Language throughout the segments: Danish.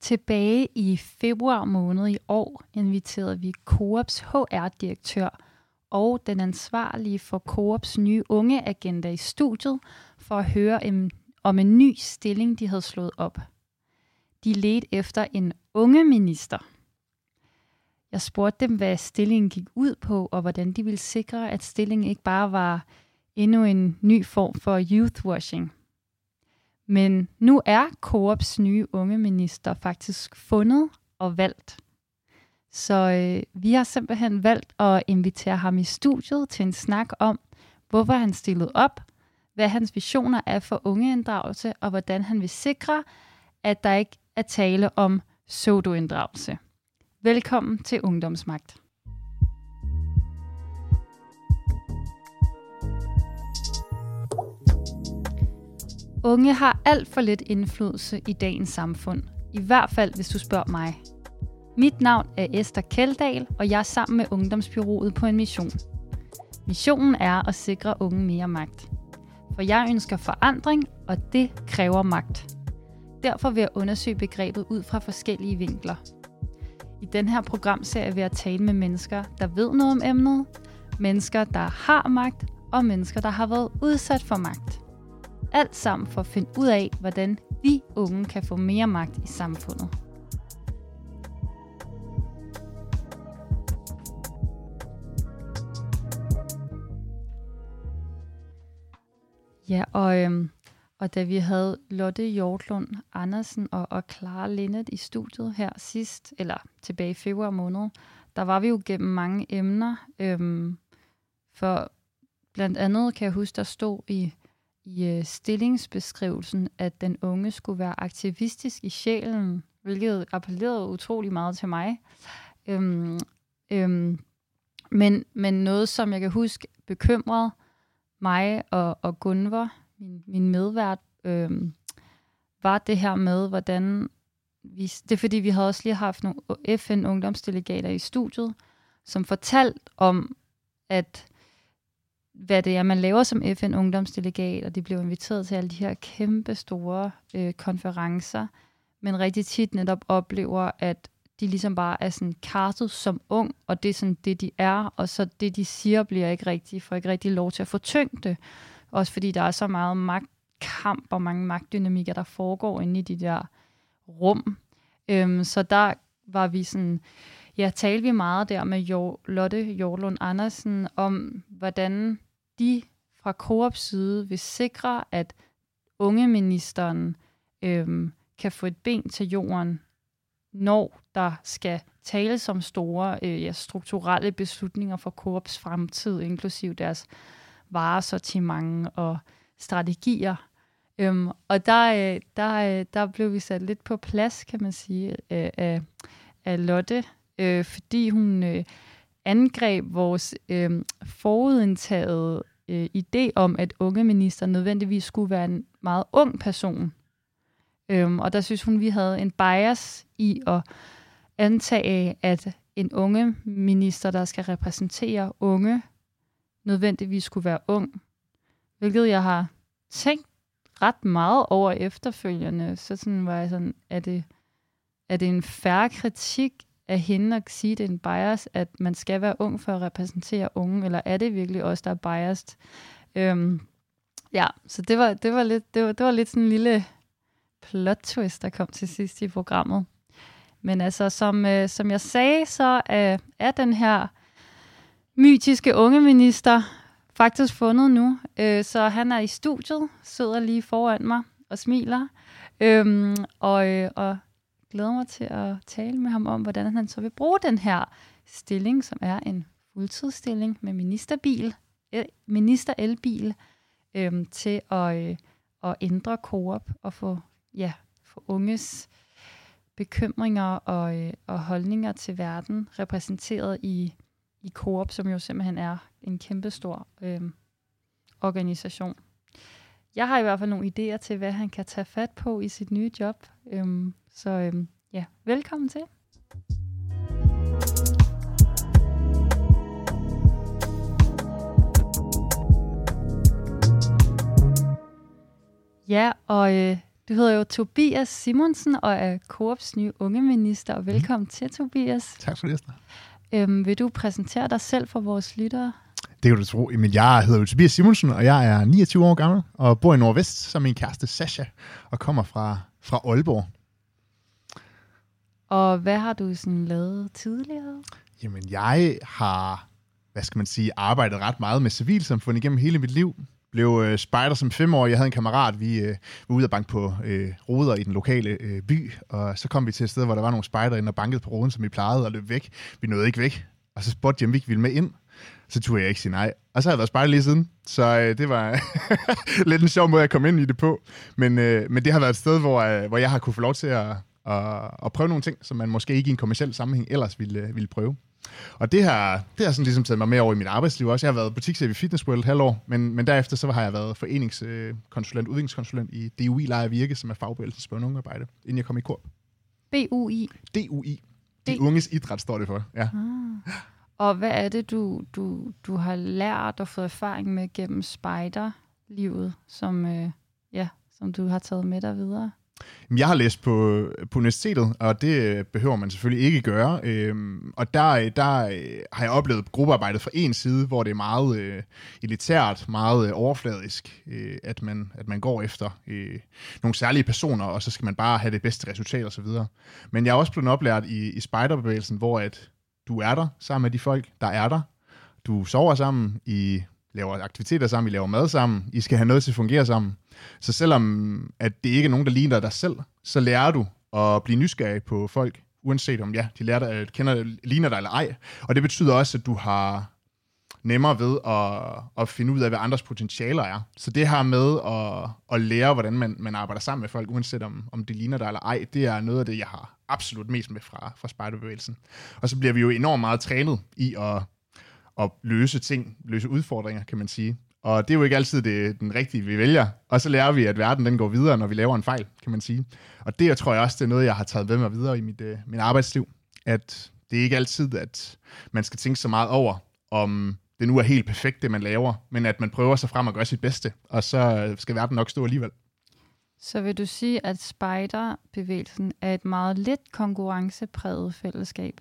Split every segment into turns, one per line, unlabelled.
Tilbage i februar måned i år inviterede vi Coops HR-direktør og den ansvarlige for Coops nye unge agenda i studiet for at høre en, om en ny stilling, de havde slået op. De ledte efter en unge minister. Jeg spurgte dem, hvad stillingen gik ud på, og hvordan de ville sikre, at stillingen ikke bare var endnu en ny form for youthwashing. Men nu er Coops nye unge minister faktisk fundet og valgt. Så øh, vi har simpelthen valgt at invitere ham i studiet til en snak om, hvorfor han stillede op, hvad hans visioner er for ungeinddragelse, og hvordan han vil sikre, at der ikke er tale om pseudoinddragelse. Velkommen til Ungdomsmagt. Unge har alt for lidt indflydelse i dagens samfund. I hvert fald, hvis du spørger mig. Mit navn er Esther Keldahl, og jeg er sammen med Ungdomsbyrået på en mission. Missionen er at sikre unge mere magt. For jeg ønsker forandring, og det kræver magt. Derfor vil jeg undersøge begrebet ud fra forskellige vinkler. I den her programserie vil jeg tale med mennesker, der ved noget om emnet, mennesker, der har magt, og mennesker, der har været udsat for magt. Alt sammen for at finde ud af, hvordan vi unge kan få mere magt i samfundet. Ja, og, øhm, og da vi havde Lotte Hjortlund Andersen og, og Clara Lindet i studiet her sidst, eller tilbage i februar måned, der var vi jo gennem mange emner. Øhm, for blandt andet kan jeg huske, der stod i, i øh, stillingsbeskrivelsen, at den unge skulle være aktivistisk i sjælen, hvilket appellerede utrolig meget til mig. Øhm, øhm, men, men noget, som jeg kan huske bekymrede mig og, og Gunvor, min, min medvært, øhm, var det her med, hvordan vi, det er fordi, vi havde også lige haft nogle FN-ungdomsdelegater i studiet, som fortalte om, at hvad det er, man laver som FN-ungdomsdelegat, og de bliver inviteret til alle de her kæmpe store øh, konferencer, men rigtig tit netop oplever, at de ligesom bare er sådan kartet som ung, og det er sådan det, de er, og så det, de siger, bliver ikke rigtig, får ikke rigtig lov til at få tyngde. Også fordi der er så meget magtkamp og mange magtdynamikker, der foregår inde i de der rum. Øhm, så der var vi sådan, ja, talte vi meget der med jo, Lotte Jorlund Andersen om, hvordan de fra Coops side vil sikre, at ungeministeren øhm, kan få et ben til jorden når der skal tales om store øh, ja, strukturelle beslutninger for Coops fremtid, inklusiv deres varesortiment og strategier. Øhm, og der, øh, der, øh, der blev vi sat lidt på plads, kan man sige, øh, af, af Lotte, øh, fordi hun øh, angreb vores øh, forudindtagede øh, idé om, at unge minister nødvendigvis skulle være en meget ung person. Øhm, og der synes hun, vi havde en bias i at antage, at en unge minister, der skal repræsentere unge, nødvendigvis skulle være ung. Hvilket jeg har tænkt ret meget over efterfølgende. Så sådan var jeg sådan, er det, er det en færre kritik af hende at sige, at det er en bias, at man skal være ung for at repræsentere unge, eller er det virkelig også der er biased? Øhm, ja, så det var, det var lidt, det var, det var lidt sådan en lille plot twist, der kom til sidst i programmet. Men altså, som, øh, som jeg sagde, så øh, er den her mytiske unge minister faktisk fundet nu. Øh, så han er i studiet, sidder lige foran mig og smiler. Øhm, og, øh, og glæder mig til at tale med ham om, hvordan han så vil bruge den her stilling, som er en fuldtidsstilling med ministerbil, el, minister elbil, øhm, til at, øh, at ændre Coop og få ja, for unges bekymringer og, øh, og holdninger til verden repræsenteret i, i Coop, som jo simpelthen er en kæmpestor øh, organisation. Jeg har i hvert fald nogle idéer til, hvad han kan tage fat på i sit nye job. Øhm, så øh, ja, velkommen til. Ja, og øh, Du hedder jo Tobias Simonsen og er Coops nye unge minister, og velkommen mm. til, Tobias.
Tak for det,
øhm, Vil du præsentere dig selv for vores lyttere?
Det kan du tro. Men jeg hedder jo Tobias Simonsen, og jeg er 29 år gammel, og bor i Nordvest som min kæreste Sasha, og kommer fra, fra Aalborg.
Og hvad har du sådan lavet tidligere?
Jamen, jeg har, hvad skal man sige, arbejdet ret meget med civilsamfund igennem hele mit liv blev øh, spejder som fem år. Jeg havde en kammerat, vi øh, var ude at banke på øh, ruder i den lokale øh, by, og så kom vi til et sted, hvor der var nogle spejder inde og bankede på ruden, som vi plejede at løbe væk. Vi nåede ikke væk, og så spurgte jeg, om vi ikke ville med ind. Så turde jeg ikke sige nej. Og så har jeg været spejder lige siden, så øh, det var lidt en sjov måde at komme ind i det på. Men, øh, men det har været et sted, hvor, øh, hvor jeg har kunne få lov til at, at prøve nogle ting, som man måske ikke i en kommersiel sammenhæng ellers ville, øh, ville prøve. Og det har, det har sådan ligesom taget mig med over i mit arbejdsliv også. Jeg har været butikschef i Fitness World et halvår, men, men derefter så har jeg været foreningskonsulent, udviklingskonsulent i DUI Leje Virke, som er fagbevægelsens børn og arbejde, inden jeg kom i korp.
BUI?
DUI. De D- unges idræt står det for, ja. Ah.
Og hvad er det, du, du, du har lært og fået erfaring med gennem spejderlivet, som, øh, ja, som du har taget med dig videre?
Jeg har læst på, på universitetet, og det behøver man selvfølgelig ikke gøre. Øhm, og der, der øh, har jeg oplevet gruppearbejdet fra en side, hvor det er meget øh, elitært, meget øh, overfladisk, øh, at, man, at man går efter øh, nogle særlige personer, og så skal man bare have det bedste resultat osv. Men jeg er også blevet oplært i, i spejderbevægelsen, hvor at du er der sammen med de folk, der er der. Du sover sammen, I laver aktiviteter sammen, I laver mad sammen, I skal have noget til at fungere sammen. Så selvom at det ikke er nogen, der ligner dig selv, så lærer du at blive nysgerrig på folk, uanset om ja, de lærer dig, kender, ligner dig eller ej. Og det betyder også, at du har nemmere ved at, at finde ud af, hvad andres potentialer er. Så det her med at, at lære, hvordan man, man arbejder sammen med folk, uanset om, om de ligner dig eller ej, det er noget af det, jeg har absolut mest med fra, fra spejderbevægelsen. Og så bliver vi jo enormt meget trænet i at, at løse ting, løse udfordringer, kan man sige. Og det er jo ikke altid det, den rigtige, vi vælger. Og så lærer vi, at verden den går videre, når vi laver en fejl, kan man sige. Og det jeg tror jeg også, det er noget, jeg har taget med mig videre i mit, øh, min arbejdsliv. At det er ikke altid, at man skal tænke så meget over, om det nu er helt perfekt, det man laver, men at man prøver sig frem og gør sit bedste, og så øh, skal verden nok stå alligevel.
Så vil du sige, at spejderbevægelsen er et meget lidt konkurrencepræget fællesskab?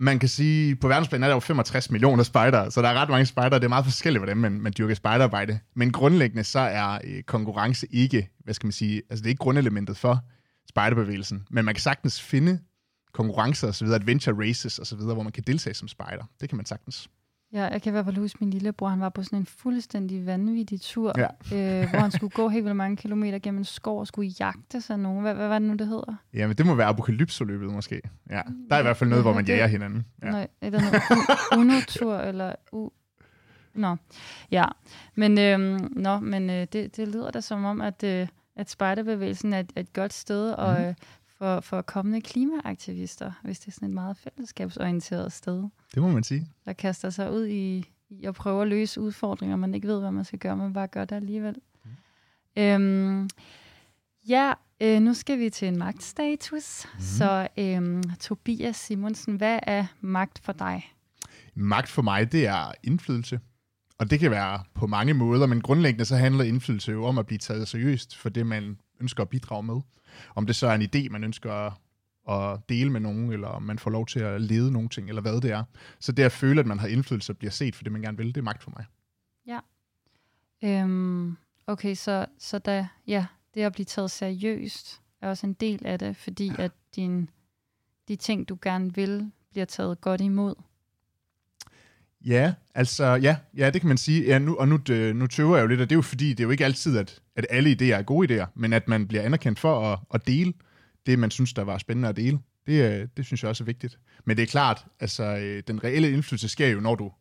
Man kan sige, på verdensplan er der jo 65 millioner spejdere, så der er ret mange spejdere. Det er meget forskelligt, hvordan man, man dyrker spejderarbejde. Men grundlæggende så er øh, konkurrence ikke, hvad skal man sige, altså det er ikke grundelementet for spejderbevægelsen. Men man kan sagtens finde konkurrencer osv., adventure races osv., hvor man kan deltage som spejder. Det kan man sagtens.
Ja, jeg kan i hvert fald huske min lillebror, han var på sådan en fuldstændig vanvittig tur, ja. øh, hvor han skulle gå helt vildt mange kilometer gennem en skov og skulle jagte sig nogen. Hvad, hvad var det nu, det hedder?
Ja, men det må være apokalypsoløbet måske. Ja, der er i hvert fald noget, hvor man jager hinanden. Ja.
Nej, eller noget unotur, eller u... Nå, ja. Men, øhm, nå, men øh, det, det lyder da som om, at, øh, at spejderbevægelsen er et, et godt sted og, mm. øh, for, for kommende klimaaktivister, hvis det er sådan et meget fællesskabsorienteret sted.
Det må man sige.
Der kaster sig ud i, i at prøve at løse udfordringer, man ikke ved, hvad man skal gøre, men bare gør det alligevel. Mm. Øhm, ja, øh, nu skal vi til en magtstatus. Mm. Så øhm, Tobias Simonsen, hvad er magt for dig?
Magt for mig, det er indflydelse. Og det kan være på mange måder, men grundlæggende så handler indflydelse jo om at blive taget seriøst for det, man ønsker at bidrage med. Om det så er en idé, man ønsker at dele med nogen, eller om man får lov til at lede nogle ting, eller hvad det er. Så det at føle, at man har indflydelse og bliver set for det, man gerne vil, det er magt for mig.
Ja. Øhm, okay, så, så da, ja, det at blive taget seriøst er også en del af det, fordi at din, de ting, du gerne vil, bliver taget godt imod.
Ja, altså, ja, ja det kan man sige. Ja, nu, og nu, nu tøver jeg jo lidt, og det er jo fordi, det er jo ikke altid, at, at alle idéer er gode idéer, men at man bliver anerkendt for at, at dele det, man synes, der var spændende at dele. Det, øh, det synes jeg også er vigtigt. Men det er klart, altså, øh, den reelle indflydelse sker jo, når du,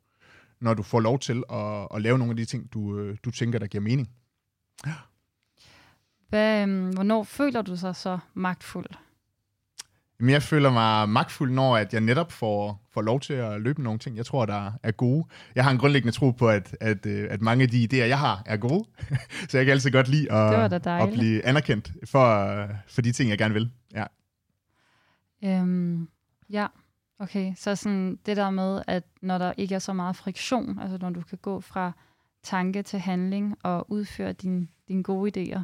når du får lov til at, at lave nogle af de ting, du, øh, du tænker, der giver mening.
Hvad, øhm, hvornår føler du sig så magtfuld?
Jamen, jeg føler mig magtfuld, når at jeg netop får, får lov til at løbe nogle ting, jeg tror, der er gode. Jeg har en grundlæggende tro på, at, at, øh, at mange af de idéer, jeg har, er gode. så jeg kan altid godt lide at, at blive anerkendt for, for de ting, jeg gerne vil. Ja.
Øhm, ja, okay. Så sådan det der med, at når der ikke er så meget friktion, altså når du kan gå fra tanke til handling og udføre dine din gode idéer.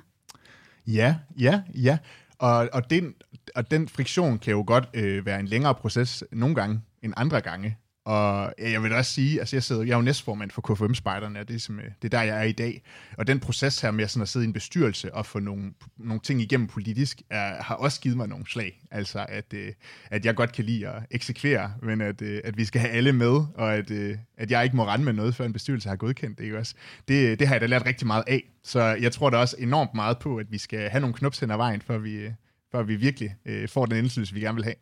Ja, ja, ja. Og, og, den, og den friktion kan jo godt øh, være en længere proces nogle gange end andre gange. Og jeg vil også sige, altså jeg, sidder, jeg er jo næstformand for KFM-spejderne, og det er, som, det er der, jeg er i dag. Og den proces her med sådan at sidde i en bestyrelse og få nogle, nogle ting igennem politisk, er, har også givet mig nogle slag. Altså, at, øh, at jeg godt kan lide at eksekvere, men at, øh, at vi skal have alle med, og at, øh, at jeg ikke må rende med noget, før en bestyrelse har godkendt det. Ikke også? Det, det har jeg da lært rigtig meget af. Så jeg tror da også enormt meget på, at vi skal have nogle knups hen ad vejen, før vi, før vi virkelig øh, får den indflydelse, vi gerne vil have.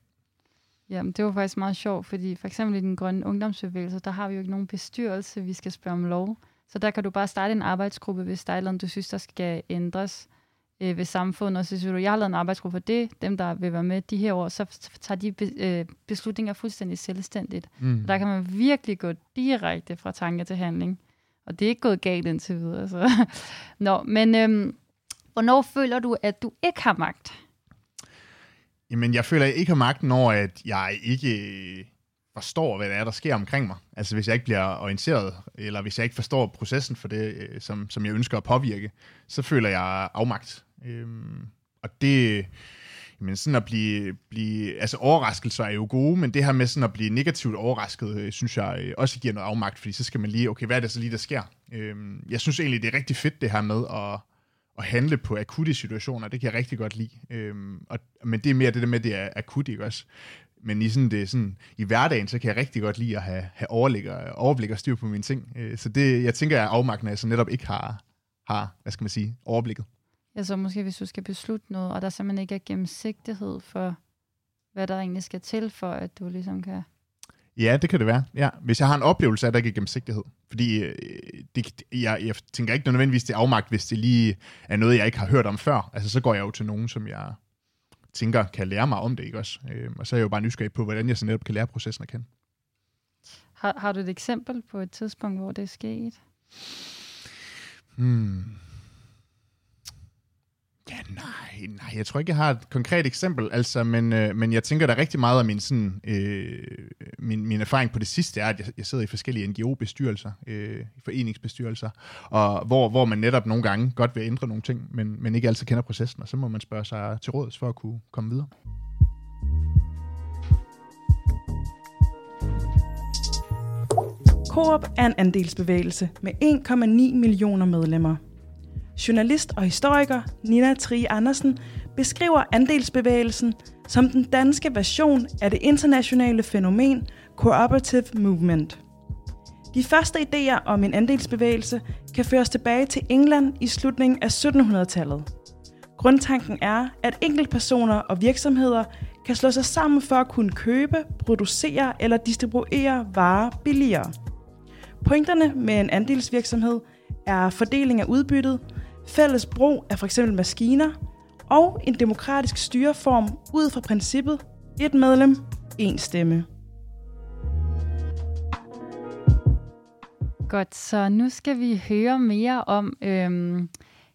Jamen, det var faktisk meget sjovt, fordi for eksempel i den grønne ungdomsbevægelse, der har vi jo ikke nogen bestyrelse, vi skal spørge om lov. Så der kan du bare starte en arbejdsgruppe, hvis der er noget, du synes, der skal ændres øh, ved samfundet. Og så siger du, jeg har lavet en arbejdsgruppe for det, dem der vil være med de her år, så tager de be, øh, beslutninger fuldstændig selvstændigt. Mm. Der kan man virkelig gå direkte fra tanke til handling. Og det er ikke gået galt indtil videre. Så. Nå, men øh, hvornår føler du, at du ikke har magt?
Jamen, jeg føler, at jeg ikke har magten over, at jeg ikke øh, forstår, hvad der er, der sker omkring mig. Altså, hvis jeg ikke bliver orienteret, eller hvis jeg ikke forstår processen for det, øh, som, som jeg ønsker at påvirke, så føler jeg afmagt. Øhm, og det... Men sådan at blive, blive... Altså, overraskelser er jo gode, men det her med sådan at blive negativt overrasket, øh, synes jeg også giver noget afmagt, fordi så skal man lige, okay, hvad er det så lige, der sker? Øhm, jeg synes egentlig, det er rigtig fedt, det her med at at handle på akutte situationer, det kan jeg rigtig godt lide. Øhm, og, men det er mere det der med, at det er akut, ikke også? Men i, sådan, det er sådan, i hverdagen, så kan jeg rigtig godt lide at have, have overblik, og, overblik og styr på mine ting. Øh, så det, jeg tænker, jeg er afmagten, at jeg netop ikke har, har, hvad skal man sige, overblikket.
Ja, så måske hvis du skal beslutte noget, og der simpelthen ikke er gennemsigtighed for, hvad der egentlig skal til, for at du ligesom kan
Ja, det kan det være. Ja. Hvis jeg har en oplevelse af, at der ikke er gennemsigtighed. Fordi øh, det, jeg, jeg tænker ikke nødvendigvis, det er afmagt, hvis det lige er noget, jeg ikke har hørt om før. Altså, så går jeg jo til nogen, som jeg tænker kan lære mig om det, ikke også? Øh, og så er jeg jo bare nysgerrig på, hvordan jeg så netop kan lære processen at kende.
Har, har du et eksempel på et tidspunkt, hvor det er sket?
Hmm. Ja, nej, nej, jeg tror ikke, jeg har et konkret eksempel, altså, men, øh, men jeg tænker, der rigtig meget om min, sådan, øh, min, min erfaring på det sidste er, at jeg, jeg sidder i forskellige NGO-bestyrelser, øh, foreningsbestyrelser, og hvor, hvor man netop nogle gange godt vil ændre nogle ting, men, men ikke altid kender processen, og så må man spørge sig til råds for at kunne komme videre.
Coop er en andelsbevægelse med 1,9 millioner medlemmer. Journalist og historiker Nina Tri Andersen beskriver andelsbevægelsen som den danske version af det internationale fænomen Cooperative Movement. De første idéer om en andelsbevægelse kan føres tilbage til England i slutningen af 1700-tallet. Grundtanken er, at enkeltpersoner og virksomheder kan slå sig sammen for at kunne købe, producere eller distribuere varer billigere. Pointerne med en andelsvirksomhed er fordeling af udbyttet, fælles brug af f.eks. maskiner og en demokratisk styreform ud fra princippet et medlem, en stemme.
Godt, så nu skal vi høre mere om øhm,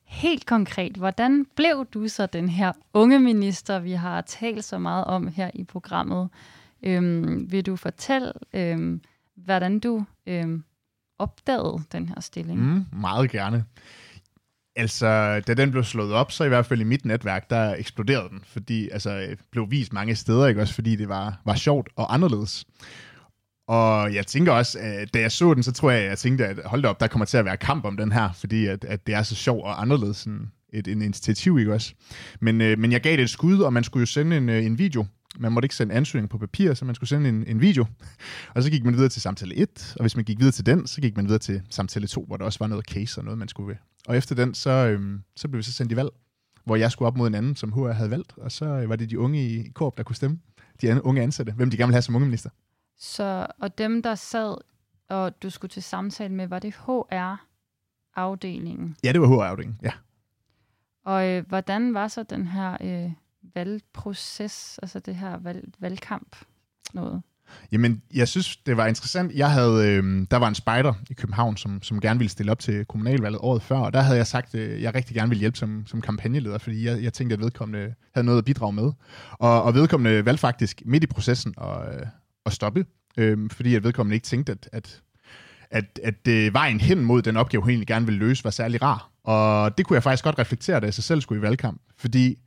helt konkret, hvordan blev du så den her unge minister, vi har talt så meget om her i programmet? Øhm, vil du fortælle, øhm, hvordan du øhm, opdagede den her stilling?
Mm, meget gerne. Altså, da den blev slået op, så i hvert fald i mit netværk, der eksploderede den, fordi altså blev vist mange steder, ikke også, fordi det var, var sjovt og anderledes. Og jeg tænker også, at da jeg så den, så tror jeg, at jeg tænkte, at hold da op, der kommer til at være kamp om den her, fordi at, at det er så sjovt og anderledes sådan et, en initiativ, ikke også? Men, øh, men jeg gav det et skud, og man skulle jo sende en, øh, en video. Man måtte ikke sende ansøgning på papir, så man skulle sende en, en video. Og så gik man videre til samtale 1, og hvis man gik videre til den, så gik man videre til samtale 2, hvor der også var noget case og noget, man skulle og efter den, så, øhm, så blev vi så sendt i valg, hvor jeg skulle op mod en anden, som HR havde valgt, og så øh, var det de unge i Korp, der kunne stemme. De unge ansatte, hvem de gerne ville have som unge minister.
Så, og dem, der sad, og du skulle til samtale med, var det HR-afdelingen?
Ja, det var HR-afdelingen, ja.
Og øh, hvordan var så den her øh, valgproces, altså det her valg, valgkamp noget?
Jamen, jeg synes, det var interessant. Jeg havde, øh, der var en spejder i København, som, som gerne ville stille op til kommunalvalget året før, og der havde jeg sagt, at øh, jeg rigtig gerne ville hjælpe som, som kampagneleder, fordi jeg, jeg tænkte, at vedkommende havde noget at bidrage med. Og, og vedkommende valgte faktisk midt i processen at, øh, at stoppe, øh, fordi at vedkommende ikke tænkte, at, at, at, at øh, vejen hen mod den opgave, hun egentlig gerne ville løse, var særlig rar. Og det kunne jeg faktisk godt reflektere, da jeg så selv skulle i valgkamp. Fordi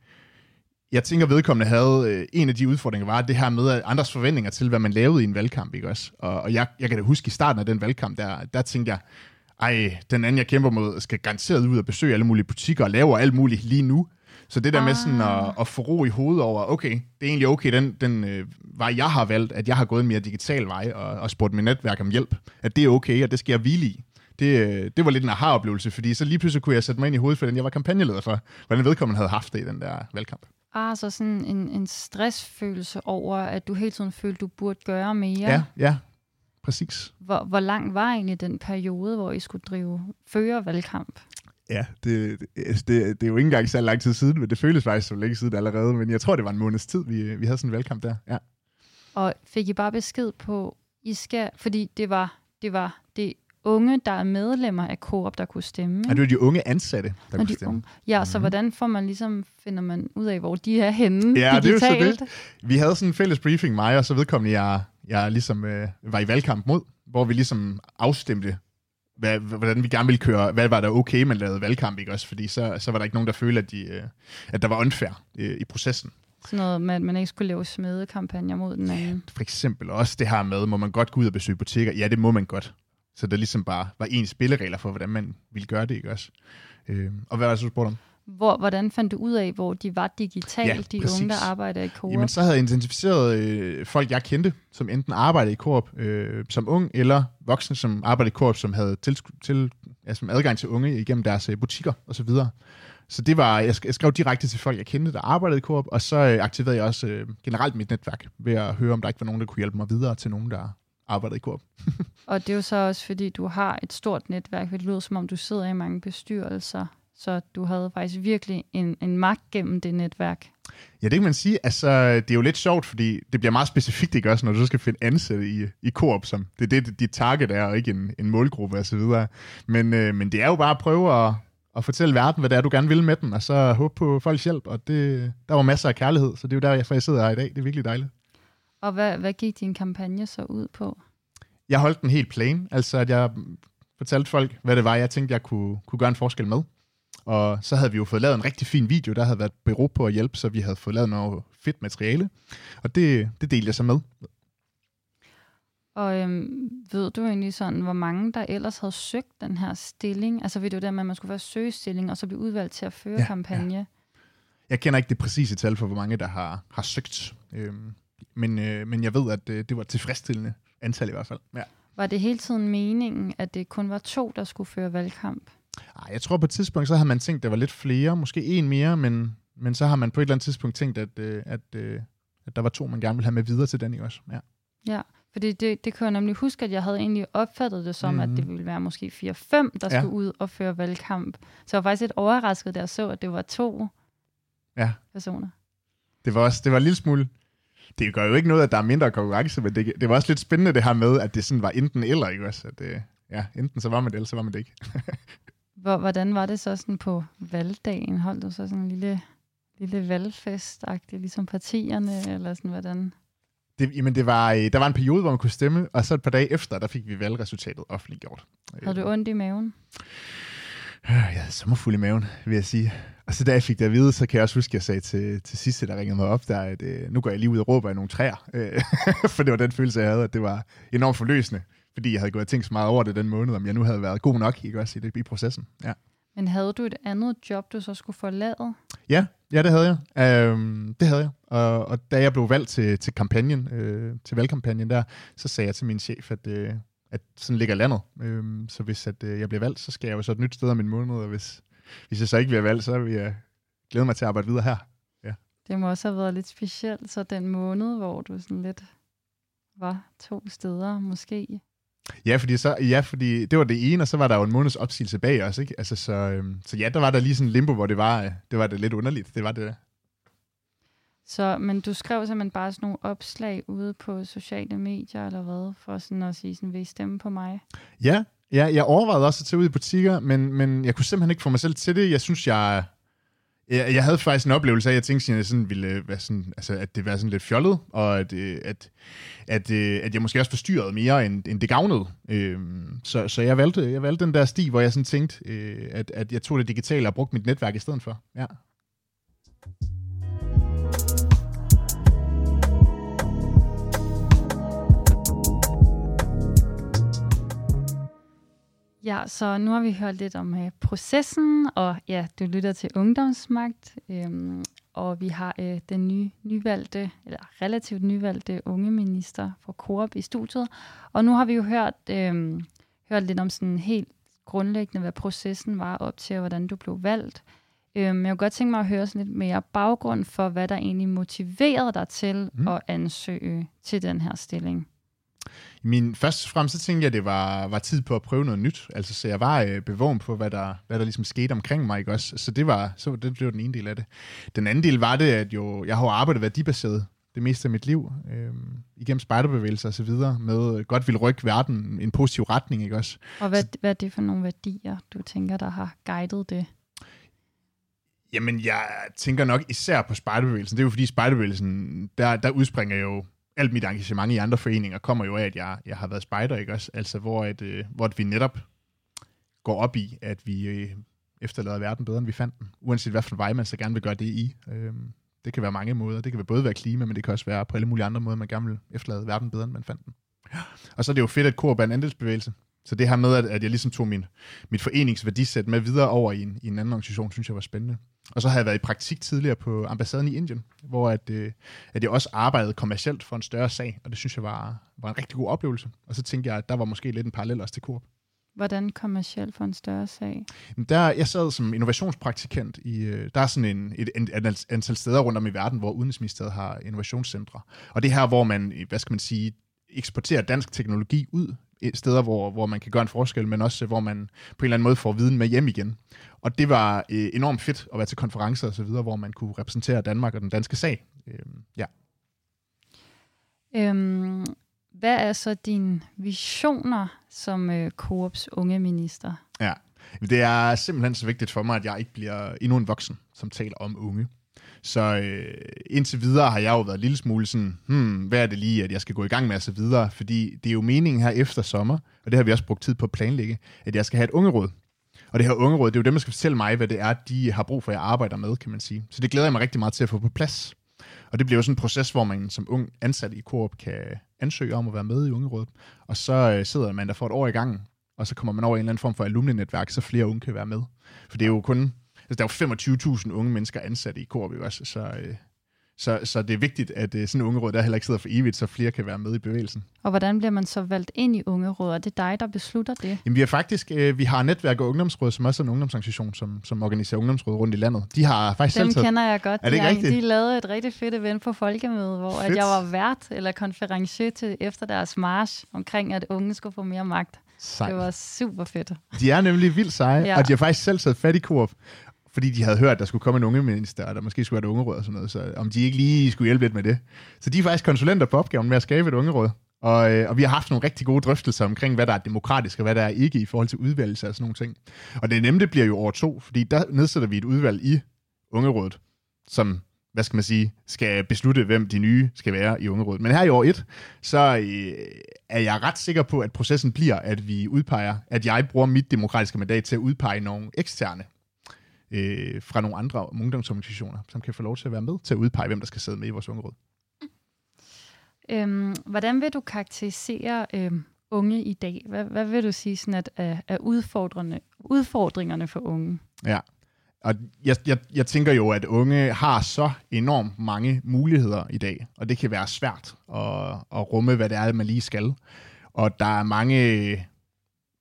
jeg tænker, vedkommende havde øh, en af de udfordringer, var det her med andres forventninger til, hvad man lavede i en valgkamp. Ikke også? Og, og jeg, jeg kan da huske i starten af den valgkamp, der, der tænkte jeg, ej, den anden, jeg kæmper mod, skal garanteret ud og besøge alle mulige butikker og lave alt muligt lige nu. Så det der ah. med sådan at, at få ro i hovedet over, okay, det er egentlig okay, den, den øh, vej, jeg har valgt, at jeg har gået en mere digital vej og, og spurgt mit netværk om hjælp, at det er okay, og det skal jeg hvile i. Det, øh, det var lidt en aha-oplevelse, fordi så lige pludselig kunne jeg sætte mig ind i hovedet for den, jeg var kampagneleder for, hvordan vedkommende havde haft det i den der valgkamp.
Ah, så sådan en, en stressfølelse over, at du hele tiden følte, du burde gøre mere.
Ja, ja, præcis.
Hvor, hvor lang var egentlig den periode, hvor I skulle drive førervalgkamp?
Ja, det, det, altså, det, det er jo ikke engang så lang tid siden, men det føles faktisk så længe siden allerede. Men jeg tror, det var en måneds tid, vi, vi havde sådan en valgkamp der. Ja.
Og fik I bare besked på, I skal, fordi det var det, var det unge, der er medlemmer af Coop, der kunne stemme.
Det er de unge ansatte, der kunne stemme. Unge.
Ja, mm-hmm. så mhm. hvordan får man ligesom, finder man ud af, hvor de er henne ja, digitalt? det er jo så det.
Vi havde sådan en fælles briefing, mig og så vedkommende, jeg, jeg ligesom øh, var i valgkamp mod, hvor vi ligesom afstemte, hvad, hvordan vi gerne ville køre, hvad var der okay, man lavede valgkamp, ikke også? Fordi så, så var der ikke nogen, der følte, at, de, øh, at der var unfair øh, i processen.
Sådan noget med, at man ikke skulle lave smedekampagner mod den anden.
For eksempel også det her med, må man godt gå ud og besøge butikker? Ja, det må man godt. Så der ligesom bare var ens spilleregler for, hvordan man ville gøre det, ikke også? Øh, og hvad var det, du spurgte om?
Hvor, hvordan fandt du ud af, hvor de var digitalt, ja, de præcis. unge, der arbejder i Coop?
Jamen, så havde jeg identificeret øh, folk, jeg kendte, som enten arbejdede i Coop øh, som ung, eller voksne, som arbejdede i Coop, som havde til, til, altså, adgang til unge igennem deres øh, butikker osv. Så, så det var, jeg, jeg skrev direkte til folk, jeg kendte, der arbejdede i Coop, og så øh, aktiverede jeg også øh, generelt mit netværk ved at høre, om der ikke var nogen, der kunne hjælpe mig videre til nogen, der arbejdede i Coop.
og det er jo så også, fordi du har et stort netværk, for det lyder som om, du sidder i mange bestyrelser, så du havde faktisk virkelig en, en magt gennem det netværk.
Ja, det kan man sige. Altså, det er jo lidt sjovt, fordi det bliver meget specifikt, ikke også, når du så skal finde ansatte i, i Coop, som det er det, dit target er, og ikke en, en målgruppe osv. Men, øh, men det er jo bare at prøve at, at fortælle verden, hvad det er, du gerne vil med den, og så håbe på folks hjælp, og det, der var masser af kærlighed, så det er jo der, jeg sidder her i dag. Det er virkelig dejligt.
Og hvad, hvad gik din kampagne så ud på?
Jeg holdt den helt plain, altså at jeg fortalte folk, hvad det var, jeg tænkte, jeg kunne, kunne gøre en forskel med. Og så havde vi jo fået lavet en rigtig fin video, der havde været bero på at hjælpe, så vi havde fået lavet noget fedt materiale. Og det, det delte jeg så med.
Og øhm, ved du egentlig sådan, hvor mange der ellers havde søgt den her stilling? Altså ved du der med, at man skulle være søge stilling, og så blive udvalgt til at føre ja, kampagne? Ja.
Jeg kender ikke det præcise tal for, hvor mange der har, har søgt. Øhm, men, øh, men jeg ved, at øh, det var tilfredsstillende antal i hvert fald. Ja.
Var det hele tiden meningen, at det kun var to, der skulle føre valgkamp?
Ej, jeg tror på et tidspunkt, så har man tænkt, at der var lidt flere, måske en mere, men, men så har man på et eller andet tidspunkt tænkt, at, øh, at, øh, at der var to, man gerne ville have med videre til den, ikke også? Ja.
Ja, fordi det, det kan jeg nemlig huske, at jeg havde egentlig opfattet det som, mm. at det mhm. ville være måske 4-5, der ja. skulle ud og føre valgkamp. Så jeg var faktisk lidt overrasket, da jeg så, at det var to ja. personer.
Det var også det var en lille smule det gør jo ikke noget, at der er mindre konkurrence, men det, det var også lidt spændende det her med, at det sådan var enten eller, ikke også? At ja, enten så var man det, eller så var man det ikke.
Hvordan var det så sådan på valgdagen? Holdt du så sådan en lille, lille valgfest ligesom partierne, eller sådan hvordan?
Det, jamen det var, øh, der var en periode, hvor man kunne stemme, og så et par dage efter, der fik vi valgresultatet offentliggjort.
Havde du ondt i maven?
Jeg havde sommerfuld i maven, vil jeg sige. Og så da jeg fik det at vide, så kan jeg også huske, at jeg sagde til, til sidste, der ringede mig op, der, at øh, nu går jeg lige ud og råber i nogle træer. Øh, for det var den følelse, jeg havde, at det var enormt forløsende. Fordi jeg havde gået og tænkt så meget over det den måned, om jeg nu havde været god nok ikke også, i, det, i processen. Ja.
Men havde du et andet job, du så skulle forlade?
Ja, ja det havde jeg. Øhm, det havde jeg. Og, og da jeg blev valgt til, til kampagnen, øh, til valgkampagnen der, så sagde jeg til min chef, at, øh, at sådan ligger landet. Øhm, så hvis at, øh, jeg bliver valgt, så skal jeg jo så et nyt sted om en måned, og hvis, hvis jeg så ikke bliver valgt, så vil jeg glæde mig til at arbejde videre her. Ja.
Det må også have været lidt specielt, så den måned, hvor du sådan lidt var to steder måske.
Ja, fordi, så, ja, fordi det var det ene, og så var der jo en måneds opsigelse bag os, ikke? Altså, så, øhm, så ja, der var der lige sådan en limbo, hvor det var, øh, det var det lidt underligt. Det var det.
Så, men du skrev simpelthen bare sådan nogle opslag ude på sociale medier, eller hvad, for sådan at sige, sådan, vil I stemme på mig?
Ja, ja jeg overvejede også at tage ud i butikker, men, men jeg kunne simpelthen ikke få mig selv til det. Jeg synes, jeg, Jeg, jeg havde faktisk en oplevelse af, at jeg tænkte, at, jeg sådan ville øh, være sådan, altså, at det var sådan lidt fjollet, og at, øh, at, at, øh, at jeg måske også forstyrrede mere, end, end det gavnede. Øhm, så så jeg, valgte, jeg valgte den der sti, hvor jeg sådan tænkte, at, at jeg tog det digitale og brugte mit netværk i stedet for. Ja.
Ja, så nu har vi hørt lidt om uh, processen, og ja, du lytter til Ungdomsmagt, øhm, og vi har uh, den nye, nyvalgte, eller relativt nyvalgte unge minister for Coop i studiet. Og nu har vi jo hørt, øhm, hørt lidt om sådan helt grundlæggende, hvad processen var op til, og hvordan du blev valgt. Øhm, jeg kunne godt tænke mig at høre sådan lidt mere baggrund for, hvad der egentlig motiverede dig til mm. at ansøge til den her stilling.
Min første frem, så tænkte jeg, at det var, var tid på at prøve noget nyt. Altså, så jeg var øh, bevågen på, hvad der, hvad der ligesom skete omkring mig, ikke også? Så det var, så det, det var den ene del af det. Den anden del var det, at jo, jeg har arbejdet værdibaseret det meste af mit liv, øh, igennem spejderbevægelser og så videre, med godt vil rykke verden i en positiv retning, ikke også?
Og hvad, hvad er det for nogle værdier, du tænker, der har guidet det?
Jamen, jeg tænker nok især på spejderbevægelsen. Det er jo fordi spejderbevægelsen, der, der udspringer jo alt mit engagement i andre foreninger kommer jo af, at jeg, jeg har været spejder, ikke også? Altså, hvor, at, øh, hvor vi netop går op i, at vi øh, efterlader verden bedre, end vi fandt den. Uanset hvad for vej man så gerne vil gøre det i. Øh, det kan være mange måder. Det kan både være klima, men det kan også være på alle mulige andre måder, man gerne vil efterlade verden bedre, end man fandt den. Og så er det jo fedt, at Coop er en andelsbevægelse. Så det her med, at, at jeg ligesom tog min, mit foreningsværdisæt med videre over i en, i en anden organisation, synes jeg var spændende. Og så har jeg været i praktik tidligere på ambassaden i Indien, hvor at, øh, at jeg også arbejdede kommercielt for en større sag, og det synes jeg var, var en rigtig god oplevelse. Og så tænkte jeg, at der var måske lidt en parallel også til Coop.
Hvordan kommercielt for en større sag?
Der, jeg sad som innovationspraktikant i, øh, der er sådan en, et, et, et antal steder rundt om i verden, hvor Udenrigsministeriet har innovationscentre. Og det her, hvor man, hvad skal man sige, eksporterer dansk teknologi ud steder, hvor, hvor man kan gøre en forskel, men også hvor man på en eller anden måde får viden med hjem igen. Og det var øh, enormt fedt at være til konferencer og så videre, hvor man kunne repræsentere Danmark og den danske sag. Øh, ja.
Øhm, hvad er så dine visioner som øh, Coops unge minister?
Ja, det er simpelthen så vigtigt for mig, at jeg ikke bliver endnu en voksen, som taler om unge. Så øh, indtil videre har jeg jo været en lille smule sådan, hmm, hvad er det lige, at jeg skal gå i gang med og så videre, fordi det er jo meningen her efter sommer, og det har vi også brugt tid på at planlægge, at jeg skal have et ungeråd. Og det her ungeråd, det er jo dem, der skal fortælle mig, hvad det er, de har brug for, jeg arbejder med, kan man sige. Så det glæder jeg mig rigtig meget til at få på plads. Og det bliver jo sådan en proces, hvor man som ung ansat i Coop kan ansøge om at være med i ungerådet. Og så øh, sidder man der for et år i gang, og så kommer man over i en eller anden form for alumni-netværk, så flere unge kan være med. For det er jo kun altså, der er jo 25.000 unge mennesker ansat i Coop, også, så, øh, så, så det er vigtigt, at øh, sådan en ungeråd der heller ikke sidder for evigt, så flere kan være med i bevægelsen.
Og hvordan bliver man så valgt ind i ungeråd? Er det dig, der beslutter det?
Jamen, vi har faktisk øh, vi har netværk og ungdomsråd, som også er en ungdomsorganisation, som, som organiserer ungdomsråd rundt i landet. De har faktisk
Dem
selv
kender jeg godt.
Er det ikke rigtigt?
de lavede et rigtig fedt event på Folkemødet, hvor at jeg var vært eller konferencier til efter deres march omkring, at unge skulle få mere magt. Sej. Det var super fedt.
De er nemlig vildt seje, ja. og de har faktisk selv taget fat i Coop fordi de havde hørt, at der skulle komme en unge minister, og der måske skulle være et ungeråd og sådan noget, så om de ikke lige skulle hjælpe lidt med det. Så de er faktisk konsulenter på opgaven med at skabe et ungeråd. Og, øh, og vi har haft nogle rigtig gode drøftelser omkring, hvad der er demokratisk, og hvad der er ikke i forhold til udvalgelse og sådan nogle ting. Og det nemme, det bliver jo år to, fordi der nedsætter vi et udvalg i ungerådet, som hvad skal man sige, skal beslutte, hvem de nye skal være i ungerådet. Men her i år et, så øh, er jeg ret sikker på, at processen bliver, at vi udpeger, at jeg bruger mit demokratiske mandat til at udpege nogle eksterne øh, fra nogle andre ungdomsorganisationer, som kan få lov til at være med til at udpege, hvem der skal sidde med i vores ungeråd.
Øhm, hvordan vil du karakterisere øhm, unge i dag? Hvad, hvad vil du sige sådan at, er, er udfordrende, udfordringerne for unge?
Ja, og jeg, jeg, jeg tænker jo, at unge har så enormt mange muligheder i dag, og det kan være svært at, at rumme, hvad det er, man lige skal. Og der er mange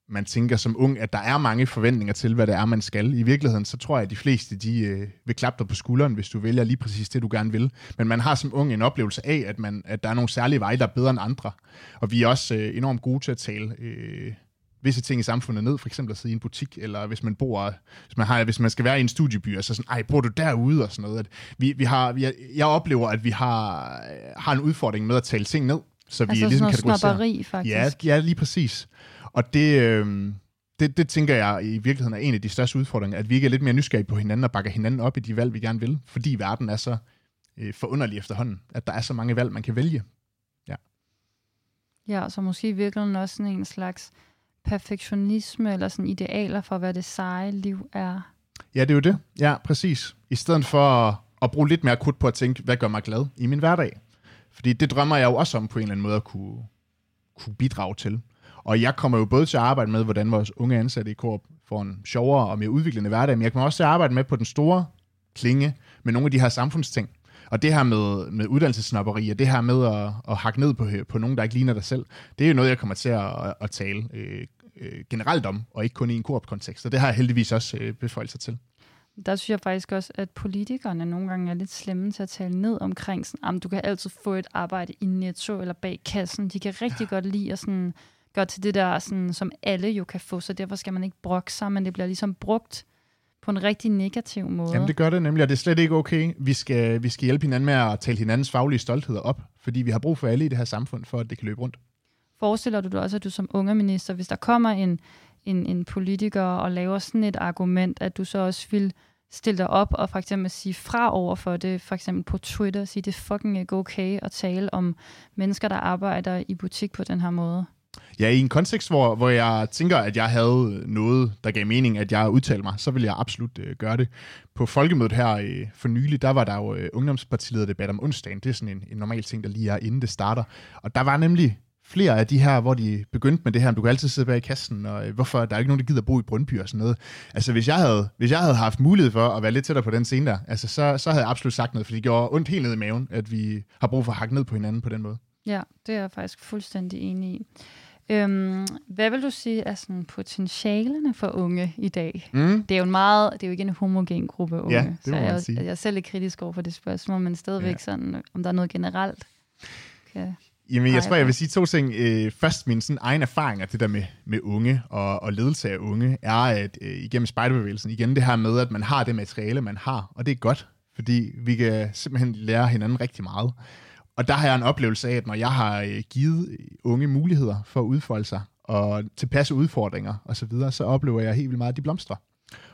man tænker som ung, at der er mange forventninger til, hvad det er, man skal. I virkeligheden, så tror jeg, at de fleste de, øh, vil klappe dig på skulderen, hvis du vælger lige præcis det, du gerne vil. Men man har som ung en oplevelse af, at, man, at der er nogle særlige veje, der er bedre end andre. Og vi er også øh, enormt gode til at tale øh, visse ting i samfundet ned, for eksempel at sidde i en butik, eller hvis man bor, hvis man, har, hvis man skal være i en studieby, og så sådan, ej, bor du derude, og sådan noget. At vi, vi har, vi, jeg oplever, at vi har, har en udfordring med at tale ting ned,
så vi altså ligesom sådan noget snobberi, faktisk.
Ja, ja, lige præcis. Og det, øh, det, det tænker jeg i virkeligheden er en af de største udfordringer, at vi ikke er lidt mere nysgerrige på hinanden og bakker hinanden op i de valg, vi gerne vil, fordi verden er så øh, forunderlig efterhånden, at der er så mange valg, man kan vælge. Ja,
ja så måske i virkeligheden også sådan en slags perfektionisme eller sådan idealer for, hvad det seje liv er.
Ja, det er jo det. Ja, præcis. I stedet for at, bruge lidt mere krudt på at tænke, hvad gør mig glad i min hverdag? Fordi det drømmer jeg jo også om på en eller anden måde at kunne, kunne bidrage til. Og jeg kommer jo både til at arbejde med, hvordan vores unge ansatte i Coop får en sjovere og mere udviklende hverdag, men jeg kommer også til at arbejde med på den store klinge med nogle af de her samfundsting. Og det her med, med uddannelsesnopperi, og det her med at, at hakke ned på, på nogen, der ikke ligner dig selv, det er jo noget, jeg kommer til at, at tale øh, øh, generelt om, og ikke kun i en koop-kontekst. Og det har jeg heldigvis også øh, beføjet sig til.
Der synes jeg faktisk også, at politikerne nogle gange er lidt slemme til at tale ned omkring, sådan, at du kan altid få et arbejde i Netto eller bag kassen. De kan rigtig ja. godt lide at sådan, gøre til det der, sådan, som alle jo kan få, så derfor skal man ikke brokke sig, men det bliver ligesom brugt på en rigtig negativ måde.
Jamen det gør det nemlig, og det er slet ikke okay. Vi skal, vi skal hjælpe hinanden med at tale hinandens faglige stoltheder op, fordi vi har brug for alle i det her samfund, for at det kan løbe rundt.
Forestiller du dig også, at du som unge minister, hvis der kommer en, en, en politiker og laver sådan et argument, at du så også vil stille dig op og for eksempel sige fra over for det, for eksempel på Twitter, sige, det er fucking ikke okay at tale om mennesker, der arbejder i butik på den her måde?
Ja, i en kontekst, hvor, hvor jeg tænker, at jeg havde noget, der gav mening, at jeg udtalte mig, så vil jeg absolut øh, gøre det. På folkemødet her øh, for nylig, der var der jo øh, ungdomspartilederdebat om onsdagen. Det er sådan en, en normal ting, der lige er, inden det starter. Og der var nemlig flere af de her, hvor de begyndte med det her, om du kan altid sidde bag i kassen, og øh, hvorfor der er ikke nogen, der gider bo i Brøndby og sådan noget. Altså, hvis jeg havde, hvis jeg havde haft mulighed for at være lidt tættere på den scene der, altså, så, så havde jeg absolut sagt noget, for det gjorde ondt helt ned i maven, at vi har brug for at hakke ned på hinanden på den måde.
Ja, det er jeg faktisk fuldstændig enig i. Øhm, hvad vil du sige er sådan potentialerne for unge i dag? Mm. Det er jo en meget, det er jo ikke en homogen gruppe unge,
ja, det så
jeg,
sige.
jeg er selv lidt kritisk over for det spørgsmål, men stadigvæk ja. sådan, om der er noget generelt.
Okay. Jamen, jeg tror, jeg vil sige to ting. Øh, først, min sådan, egen erfaring af det der med, med unge og, og ledelse af unge, er, at øh, igennem spejderbevægelsen, igen det her med, at man har det materiale, man har, og det er godt, fordi vi kan simpelthen lære hinanden rigtig meget. Og der har jeg en oplevelse af, at når jeg har øh, givet øh, unge muligheder for at udfolde sig, og tilpasse udfordringer osv., så, videre, så oplever jeg helt vildt meget, at de blomstrer.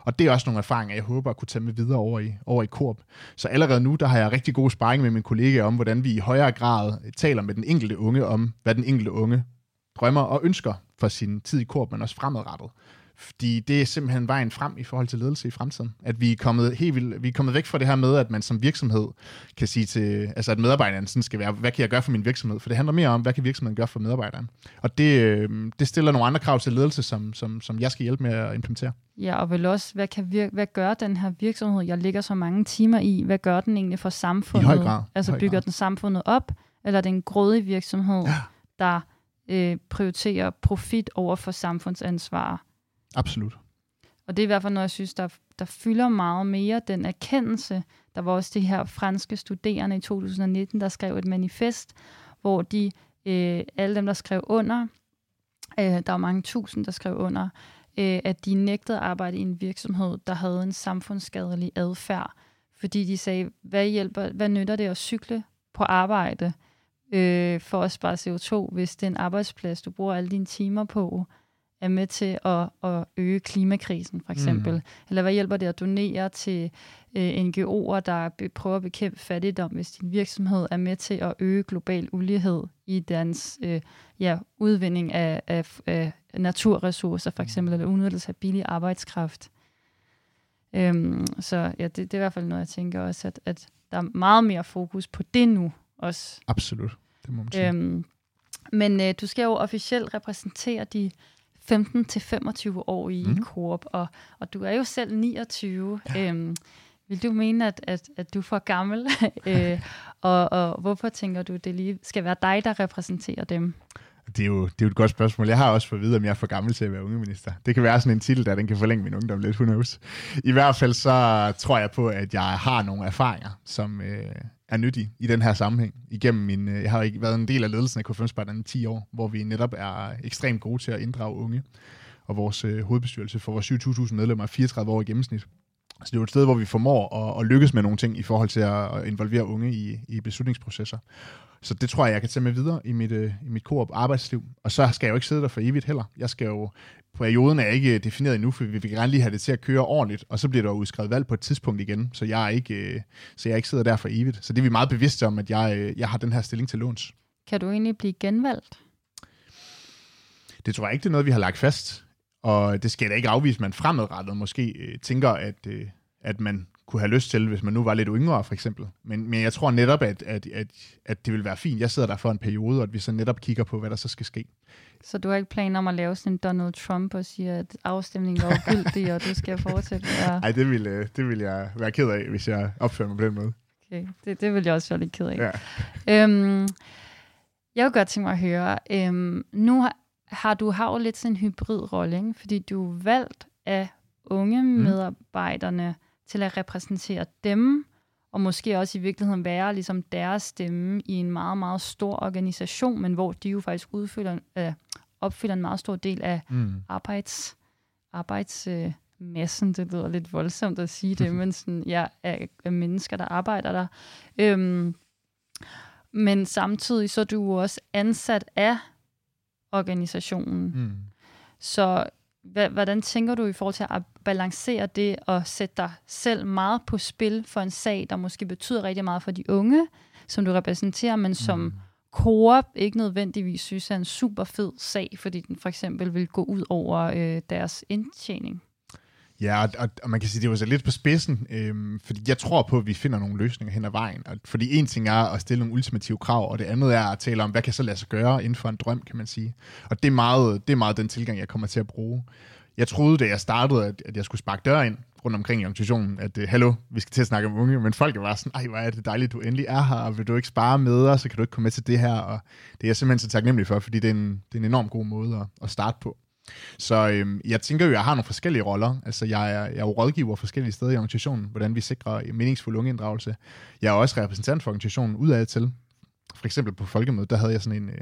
Og det er også nogle erfaringer, jeg håber at kunne tage med videre over i, over i Korp. Så allerede nu, der har jeg rigtig god sparring med mine kollegaer om, hvordan vi i højere grad taler med den enkelte unge om, hvad den enkelte unge drømmer og ønsker for sin tid i Korp, men også fremadrettet. Fordi det er simpelthen vejen frem i forhold til ledelse i fremtiden. At vi er kommet, helt vildt, vi er kommet væk fra det her med, at man som virksomhed kan sige til, altså at medarbejderen sådan skal være, hvad kan jeg gøre for min virksomhed? For det handler mere om, hvad kan virksomheden gøre for medarbejderen? Og det, øh, det stiller nogle andre krav til ledelse, som, som, som jeg skal hjælpe med at implementere.
Ja, og vel også, hvad, kan vir- hvad gør den her virksomhed, jeg ligger så mange timer i, hvad gør den egentlig for samfundet?
I høj grad.
Altså
høj
bygger
grad.
den samfundet op, eller er det en grådig virksomhed, ja. der øh, prioriterer profit over for samfundsansvar?
Absolut.
Og det er i hvert fald noget, jeg synes, der, der fylder meget mere den erkendelse. Der var også de her franske studerende i 2019, der skrev et manifest, hvor de, øh, alle dem, der skrev under, øh, der var mange tusind, der skrev under, øh, at de nægtede at arbejde i en virksomhed, der havde en samfundsskadelig adfærd. Fordi de sagde, hvad, hjælper, hvad nytter det at cykle på arbejde øh, for at spare CO2, hvis det er en arbejdsplads, du bruger alle dine timer på, er med til at, at øge klimakrisen, for eksempel? Mm. Eller hvad hjælper det at donere til øh, NGO'er, der be, prøver at bekæmpe fattigdom, hvis din virksomhed er med til at øge global ulighed i deres øh, ja, udvinding af, af, af naturressourcer, for eksempel, eller udnyttelse af billig arbejdskraft? Øhm, så ja, det, det er i hvert fald noget, jeg tænker også, at, at der er meget mere fokus på det nu også.
Absolut, det må man sige. Øhm,
men øh, du skal jo officielt repræsentere de 15-25 år i mm. Coop, og, og du er jo selv 29. Ja. Øhm, vil du mene, at, at, at du er for gammel? øh, og, og hvorfor tænker du, det lige skal være dig, der repræsenterer dem?
Det er, jo, det er jo et godt spørgsmål. Jeg har også fået at vide, om jeg er for gammel til at være ungeminister. Det kan være sådan en titel, der den kan forlænge min ungdom lidt, who knows. I hvert fald så tror jeg på, at jeg har nogle erfaringer, som øh, er nyttig i den her sammenhæng. Igennem min, øh, jeg har ikke været en del af ledelsen af K5 i 10 år, hvor vi netop er ekstremt gode til at inddrage unge. Og vores øh, hovedbestyrelse for vores 7.000 medlemmer er 34 år i gennemsnit. Så det er jo et sted, hvor vi formår at, at lykkes med nogle ting i forhold til at involvere unge i, i beslutningsprocesser. Så det tror jeg, jeg kan tage med videre i mit, øh, i mit koop arbejdsliv. Og så skal jeg jo ikke sidde der for evigt heller. Jeg skal jo, perioden er ikke defineret endnu, for vi vil gerne lige have det til at køre ordentligt, og så bliver der udskrevet valg på et tidspunkt igen, så jeg er ikke, øh, så jeg ikke sidder der for evigt. Så det er vi meget bevidste om, at jeg, øh, jeg har den her stilling til låns.
Kan du egentlig blive genvalgt?
Det tror jeg ikke, det er noget, vi har lagt fast. Og det skal da ikke afvise, man fremadrettet måske øh, tænker, at, øh, at man kunne have lyst til, hvis man nu var lidt yngre, for eksempel. Men, men jeg tror netop, at, at, at, at det vil være fint. Jeg sidder der for en periode, og at vi så netop kigger på, hvad der så skal ske.
Så du har ikke planer om at lave sådan en Donald Trump og sige, at afstemningen er ugyldig, og du skal fortsætte?
Nej, ja. det, vil, øh, det vil jeg være ked af, hvis jeg opfører mig på den måde.
Okay, det, det vil jeg også være lidt ked af. Ja. Øhm, jeg vil godt tænke mig at høre, øhm, nu har, har du har jo lidt sådan en hybridrolle, ikke? fordi du er valgt af unge mm. medarbejderne til at repræsentere dem, og måske også i virkeligheden være ligesom deres stemme i en meget, meget stor organisation, men hvor de jo faktisk udfylder, øh, opfylder en meget stor del af mm. arbejds, arbejdsmassen. Øh, det lyder lidt voldsomt at sige det, men sådan, ja, af, af mennesker, der arbejder der. Øhm, men samtidig så er du jo også ansat af organisationen. Mm. Så hvordan tænker du i forhold til at balancere det og sætte dig selv meget på spil for en sag, der måske betyder rigtig meget for de unge, som du repræsenterer, men som mm. Coop ikke nødvendigvis synes er en super fed sag, fordi den for eksempel vil gå ud over øh, deres indtjening?
Ja, og, og man kan sige, det var så lidt på spidsen, øhm, fordi jeg tror på, at vi finder nogle løsninger hen ad vejen. Og, fordi en ting er at stille nogle ultimative krav, og det andet er at tale om, hvad kan så lade sig gøre inden for en drøm, kan man sige. Og det er meget, det er meget den tilgang, jeg kommer til at bruge. Jeg troede, da jeg startede, at, at jeg skulle sparke dør ind rundt omkring i organisationen, at øh, hallo, vi skal til at snakke om unge, men folk var sådan, ej, hvor er det dejligt, du endelig er her, og vil du ikke spare med os, så kan du ikke komme med til det her, og det er jeg simpelthen så taknemmelig for, fordi det er en, det er en enorm god måde at, at starte på. Så øhm, jeg tænker jo, at jeg har nogle forskellige roller. Altså, jeg er, jeg er jo rådgiver forskellige steder i organisationen, hvordan vi sikrer meningsfuld ungeinddragelse. Jeg er også repræsentant for organisationen udadtil. For eksempel på folkemødet, der havde jeg sådan en, øh,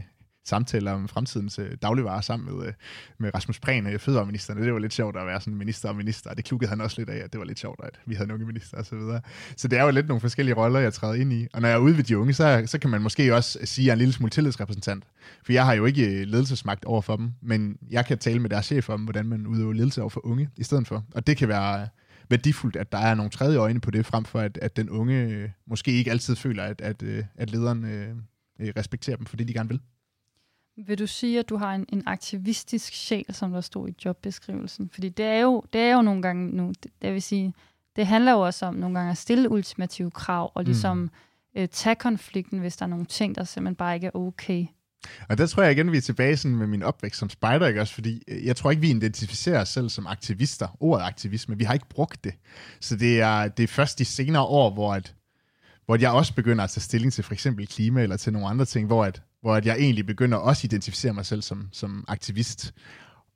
samtaler om fremtidens øh, dagligvarer sammen med, øh, med Rasmus Prehn, øh, fødevareministeren. Det var lidt sjovt at være sådan minister og minister, og det klukkede han også lidt af, at det var lidt sjovt, at vi havde nogle minister og så videre. Så det er jo lidt nogle forskellige roller, jeg træder ind i. Og når jeg er ude ved de unge, så, så kan man måske også sige, at jeg er en lille smule tillidsrepræsentant. For jeg har jo ikke øh, ledelsesmagt over for dem, men jeg kan tale med deres chef om, hvordan man udøver ledelse over for unge i stedet for. Og det kan være øh, værdifuldt, at der er nogle tredje øjne på det, frem for at, at den unge øh, måske ikke altid føler, at, at, øh, at lederen øh, respekterer dem for det, de gerne vil.
Vil du sige, at du har en, en aktivistisk sjæl, som der stod i jobbeskrivelsen? Fordi det er jo, det er jo nogle gange nu, det, det vil sige, det handler jo også om nogle gange at stille ultimative krav, og ligesom mm. øh, tage konflikten, hvis der er nogle ting, der simpelthen bare ikke er okay.
Og der tror jeg igen, vi er tilbage sådan med min opvækst som spejder, ikke også? Fordi øh, jeg tror ikke, vi identificerer os selv som aktivister. Ordet aktivisme, vi har ikke brugt det. Så det er, det er først de senere år, hvor, at, hvor jeg også begynder at tage stilling til for eksempel klima eller til nogle andre ting, hvor at, hvor at jeg egentlig begynder også at identificere mig selv som, som aktivist.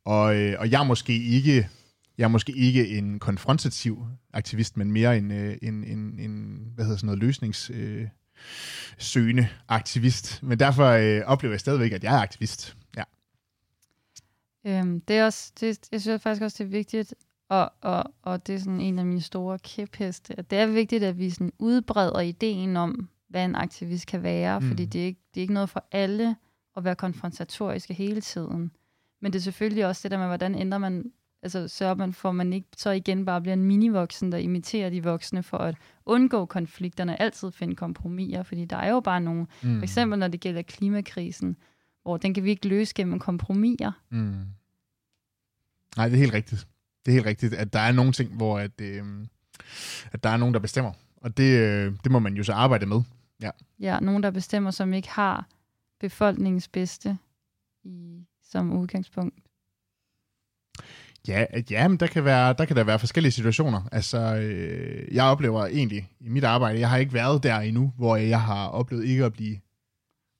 Og, øh, og jeg er måske ikke jeg er måske ikke en konfrontativ aktivist, men mere en, øh, en, en, en hvad hedder sådan noget, løsningssøgende øh, aktivist. Men derfor øh, oplever jeg stadigvæk, at jeg er aktivist. Ja.
Øhm, det er også, det, jeg synes faktisk også, det er vigtigt, og, og, og det er sådan en af mine store kæpheste, at det er vigtigt, at vi sådan udbreder ideen om, hvad en aktivist kan være, mm. fordi det er, ikke, det er ikke noget for alle at være konfrontatoriske hele tiden. Men det er selvfølgelig også det der med, hvordan ændrer man, altså sørger man for, at man ikke så igen bare bliver en minivoksen, der imiterer de voksne for at undgå konflikterne, altid finde kompromiser, fordi der er jo bare nogle, mm. for eksempel når det gælder klimakrisen, hvor den kan vi ikke løse gennem kompromiser. Mm.
Nej, det er helt rigtigt. Det er helt rigtigt, at der er nogle ting, hvor at, øh, at der er nogen, der bestemmer. Og det, øh, det må man jo så arbejde med. Ja.
ja, nogen, der bestemmer, som ikke har befolkningens bedste i, som udgangspunkt.
Ja, ja men der kan, være, der kan der være forskellige situationer. Altså, øh, jeg oplever egentlig i mit arbejde, jeg har ikke været der endnu, hvor jeg har oplevet ikke at blive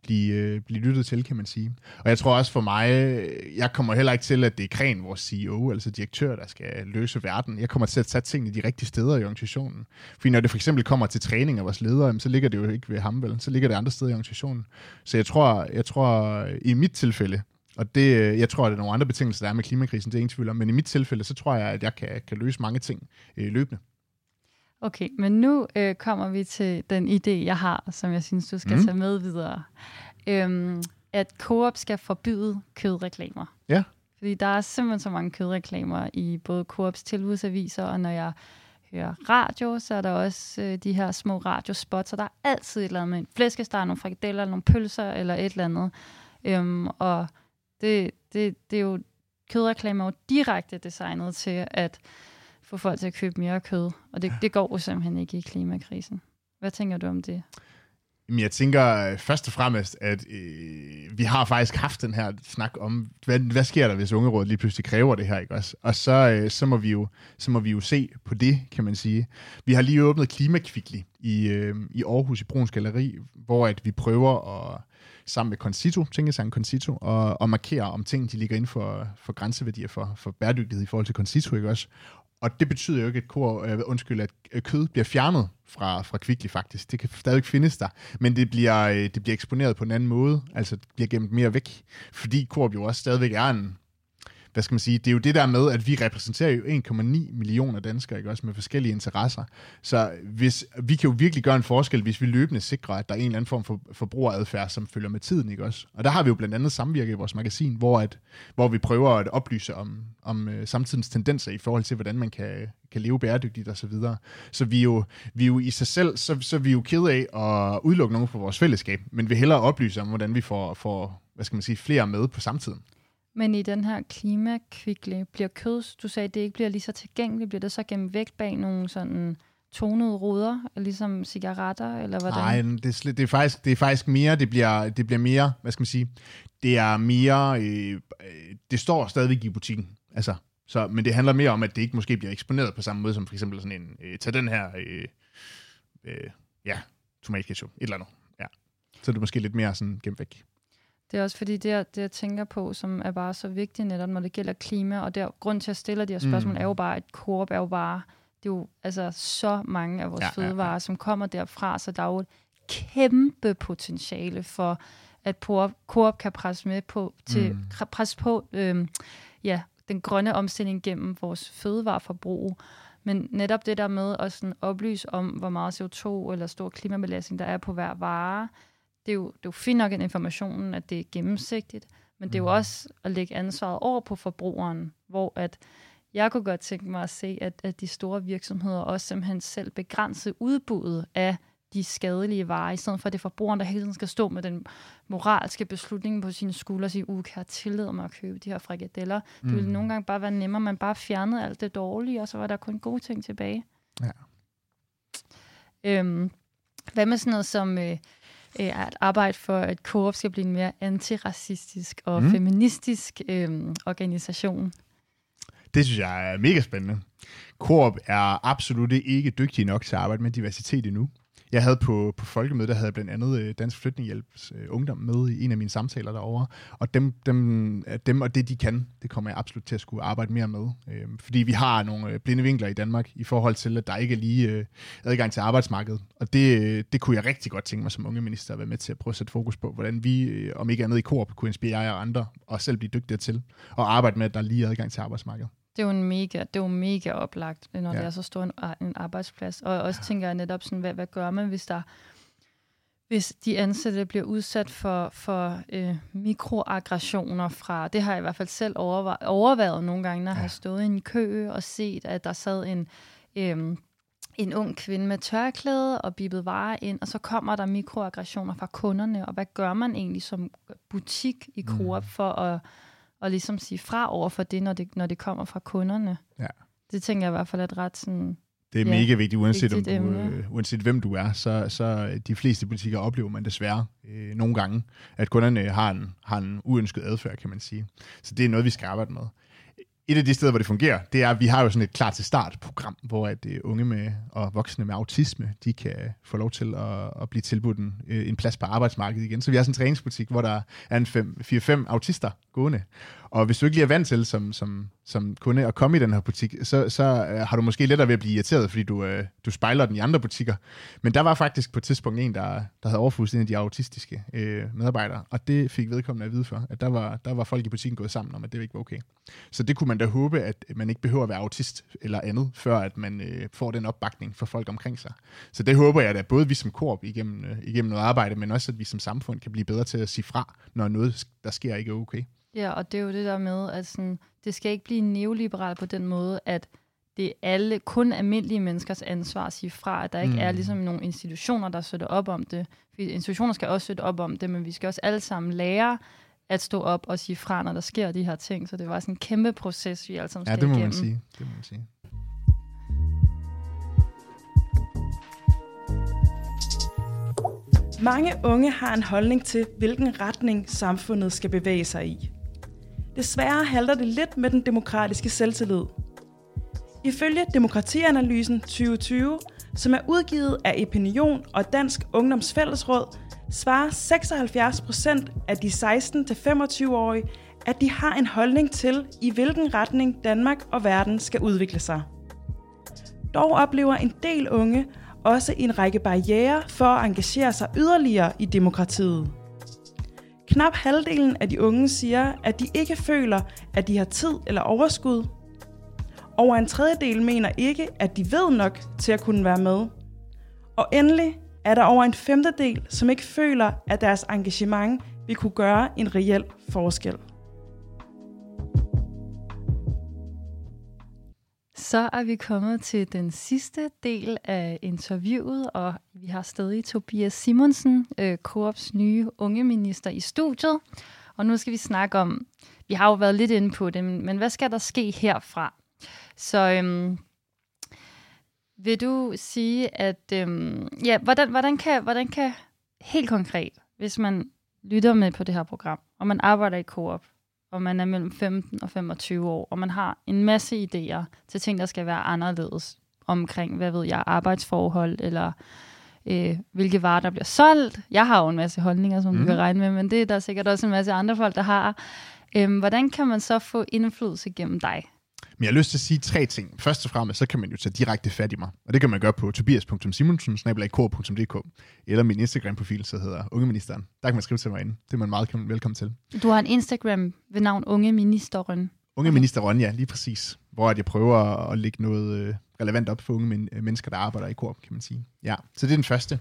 blive, øh, blive lyttet til, kan man sige. Og jeg tror også for mig, øh, jeg kommer heller ikke til, at det er Kren, vores CEO, altså direktør, der skal løse verden. Jeg kommer til at sætte tingene de rigtige steder i organisationen. Fordi når det for eksempel kommer til træning af vores ledere, så ligger det jo ikke ved ham, vel? Så ligger det andre steder i organisationen. Så jeg tror, jeg tror øh, i mit tilfælde, og det, øh, jeg tror, at det er nogle andre betingelser, der er med klimakrisen, det er ingen tvivl om, men i mit tilfælde, så tror jeg, at jeg kan, kan løse mange ting øh, løbende.
Okay, men nu øh, kommer vi til den idé, jeg har, som jeg synes, du skal mm. tage med videre. Øhm, at Coop skal forbyde kødreklamer.
Ja.
Fordi der er simpelthen så mange kødreklamer i både Coops tilbudsaviser, og når jeg hører radio, så er der også øh, de her små radiospots, og der er altid et eller andet med en flæskesteg, nogle frikadeller, nogle pølser eller et eller andet. Øhm, og det, det, det er jo kødreklamer er jo direkte designet til at få folk til at købe mere kød, og det, det går jo simpelthen ikke i klimakrisen. Hvad tænker du om det?
Jamen, jeg tænker øh, først og fremmest, at øh, vi har faktisk haft den her snak om, hvad, hvad sker der, hvis ungerådet lige pludselig kræver det her, ikke også? Og så, øh, så, må vi jo, så må vi jo se på det, kan man sige. Vi har lige åbnet Klimakvickly i, øh, i Aarhus i Bruns Galeri, hvor at vi prøver at sammen med Concito, Tænkesang Concito, og, og markere, om ting de ligger inden for, for grænseværdier for, for bæredygtighed i forhold til Concito, ikke også? Og det betyder jo ikke, at, kor, øh, undskyld, at øh, kød bliver fjernet fra, fra Kvickly faktisk. Det kan stadig findes der, men det bliver, øh, det bliver eksponeret på en anden måde, altså det bliver gemt mere væk, fordi korb jo også stadigvæk er en, hvad skal man sige, det er jo det der med, at vi repræsenterer jo 1,9 millioner danskere, ikke også med forskellige interesser. Så hvis, vi kan jo virkelig gøre en forskel, hvis vi løbende sikrer, at der er en eller anden form for forbrugeradfærd, som følger med tiden, ikke også? Og der har vi jo blandt andet samvirke i vores magasin, hvor, at, hvor vi prøver at oplyse om, om uh, samtidens tendenser i forhold til, hvordan man kan, kan leve bæredygtigt og så videre. Så vi er jo, vi er jo i sig selv, så, så vi er jo ked af at udelukke nogen fra vores fællesskab, men vi hellere oplyse om, hvordan vi får, får hvad skal man sige, flere med på samtiden.
Men i den her klimakvikle, bliver kød, du sagde, det ikke bliver lige så tilgængeligt, bliver det så gemt væk bag nogle sådan tonede ruder, ligesom cigaretter, eller hvordan?
Nej, det er, det er, faktisk, det er faktisk mere, det bliver, det bliver mere, hvad skal man sige, det er mere, øh, det står stadigvæk i butikken, altså, så, men det handler mere om, at det ikke måske bliver eksponeret på samme måde, som for eksempel sådan en, øh, tag den her, øh, øh, ja, tomatketchup, et eller andet, ja. Så er det måske lidt mere sådan gemt væk.
Det er også fordi, det jeg, det jeg tænker på, som er bare så vigtigt netop, når det gælder klima, og der grund til at stille de her spørgsmål, mm. er jo bare, at Coop er jo bare, det er jo altså så mange af vores ja, fødevarer, ja, ja. som kommer derfra, så der er jo et kæmpe potentiale for, at Coop kan presse med på, til, mm. presse på øh, ja, den grønne omstilling gennem vores fødevareforbrug. Men netop det der med at sådan oplyse om, hvor meget CO2 eller stor klimabelastning der er på hver vare, det er jo, det er jo fint nok en informationen, at det er gennemsigtigt, men det er jo mhm. også at lægge ansvaret over på forbrugeren, hvor at jeg kunne godt tænke mig at se, at, at de store virksomheder også simpelthen selv begrænse udbuddet af de skadelige varer, i stedet for at det er forbrugeren, der hele tiden skal stå med den moralske beslutning på sine skuldre og sige, uh, kan jeg tillade mig at købe de her frikadeller? Mm. Det ville mhm. nogle gange bare være nemmere, man bare fjernede alt det dårlige, og så var der kun gode ting tilbage. Ja. Øhm, hvad med sådan noget som... Øh, øh, at arbejde for, at Coop skal blive en mere antiracistisk og mm. feministisk øh, organisation.
Det synes jeg er mega spændende. Coop er absolut ikke dygtig nok til at arbejde med diversitet endnu. Jeg havde på, på folkemødet, der havde jeg blandt andet øh, Dansk Flytninghjælps øh, Ungdom med i en af mine samtaler derovre. Og dem, dem, øh, dem og det, de kan, det kommer jeg absolut til at skulle arbejde mere med. Øh, fordi vi har nogle øh, blinde vinkler i Danmark i forhold til, at der ikke er lige øh, adgang til arbejdsmarkedet. Og det, øh, det kunne jeg rigtig godt tænke mig som unge minister at være med til at prøve at sætte fokus på, hvordan vi, øh, om ikke andet i Coop, kunne inspirere andre og selv blive dygtigere til at arbejde med, at der er lige adgang til arbejdsmarkedet.
Det er jo en mega, det er jo mega oplagt, når ja. det er så stor en, en arbejdsplads. Og også ja. tænker jeg netop sådan, hvad, hvad gør man, hvis der hvis de ansatte bliver udsat for, for øh, mikroaggressioner fra, det har jeg i hvert fald selv overvejet, overvejet nogle gange, når ja. jeg har stået i en kø og set, at der sad en, øh, en ung kvinde med tørklæde og bippet varer ind, og så kommer der mikroaggressioner fra kunderne, og hvad gør man egentlig som butik i Coop mm. for at og ligesom sige fra over for det, når det, når det kommer fra kunderne. Ja. Det tænker jeg i hvert fald er ret sådan...
Det er ja, mega vigtigt, uanset, om du, øh, uanset hvem du er, så, så de fleste butikker oplever man desværre øh, nogle gange, at kunderne har en, har en uønsket adfærd, kan man sige. Så det er noget, vi skal arbejde med et af de steder, hvor det fungerer, det er, at vi har jo sådan et klar til start program, hvor at uh, unge med, og voksne med autisme, de kan få lov til at, at blive tilbudt en, øh, en plads på arbejdsmarkedet igen. Så vi har sådan en træningsbutik, hvor der er en 4-5 autister gående. Og hvis du ikke lige er vant til som, som, som kunde at komme i den her butik, så, så øh, har du måske lettere ved at blive irriteret, fordi du, øh, du spejler den i andre butikker. Men der var faktisk på et tidspunkt en, der, der havde overfuset en af de autistiske øh, medarbejdere, og det fik vedkommende at vide for, at der var, der var folk i butikken gået sammen om, at det ikke var okay. Så det kunne man da håbe, at man ikke behøver at være autist eller andet, før at man øh, får den opbakning fra folk omkring sig. Så det håber jeg da, både vi som korp igennem, øh, igennem noget arbejde, men også at vi som samfund kan blive bedre til at sige fra, når noget, der sker, ikke er okay.
Ja, og det er jo det der med, at sådan, det skal ikke blive neoliberalt på den måde, at det er alle, kun almindelige menneskers ansvar at sige fra, at der ikke mm. er ligesom nogle institutioner, der støtter op om det. Fordi institutioner skal også støtte op om det, men vi skal også alle sammen lære at stå op og sige fra, når der sker de her ting. Så det var sådan en kæmpe proces, vi alle sammen skal
Ja, det må
igennem.
man sige. Det må man sige.
Mange unge har en holdning til, hvilken retning samfundet skal bevæge sig i. Desværre halter det lidt med den demokratiske selvtillid. Ifølge Demokratianalysen 2020, som er udgivet af Opinion og Dansk Ungdoms Fællesråd, svarer 76 procent af de 16-25-årige, at de har en holdning til, i hvilken retning Danmark og verden skal udvikle sig. Dog oplever en del unge også en række barriere for at engagere sig yderligere i demokratiet. Knap halvdelen af de unge siger, at de ikke føler, at de har tid eller overskud. Over en tredjedel mener ikke, at de ved nok til at kunne være med. Og endelig er der over en femtedel, som ikke føler, at deres engagement vil kunne gøre en reel forskel.
Så er vi kommet til den sidste del af interviewet, og vi har stadig Tobias Simonsen, øh, Coops nye unge minister i studiet. Og nu skal vi snakke om, vi har jo været lidt inde på det, men, hvad skal der ske herfra? Så øhm, vil du sige, at øhm, ja, hvordan, hvordan, kan, hvordan kan helt konkret, hvis man lytter med på det her program, og man arbejder i Coop, og man er mellem 15 og 25 år, og man har en masse idéer til ting, der skal være anderledes omkring, hvad ved jeg, arbejdsforhold, eller øh, hvilke varer, der bliver solgt. Jeg har jo en masse holdninger, som mm. du kan regne med, men det er der sikkert også en masse andre folk, der har. Øhm, hvordan kan man så få indflydelse gennem dig?
Men jeg har lyst til at sige tre ting. Først og fremmest, så kan man jo tage direkte fat i mig. Og det kan man gøre på tobias.simonsen, eller min Instagram-profil, så hedder Ungeministeren. Der kan man skrive til mig ind. Det er man meget velkommen til.
Du har en Instagram ved navn Unge Ministeren.
Unge Minister Ron, ja, lige præcis. Hvor at jeg prøver at lægge noget øh, relevant op for unge men, øh, mennesker, der arbejder i korp, kan man sige. Ja, så det er den første.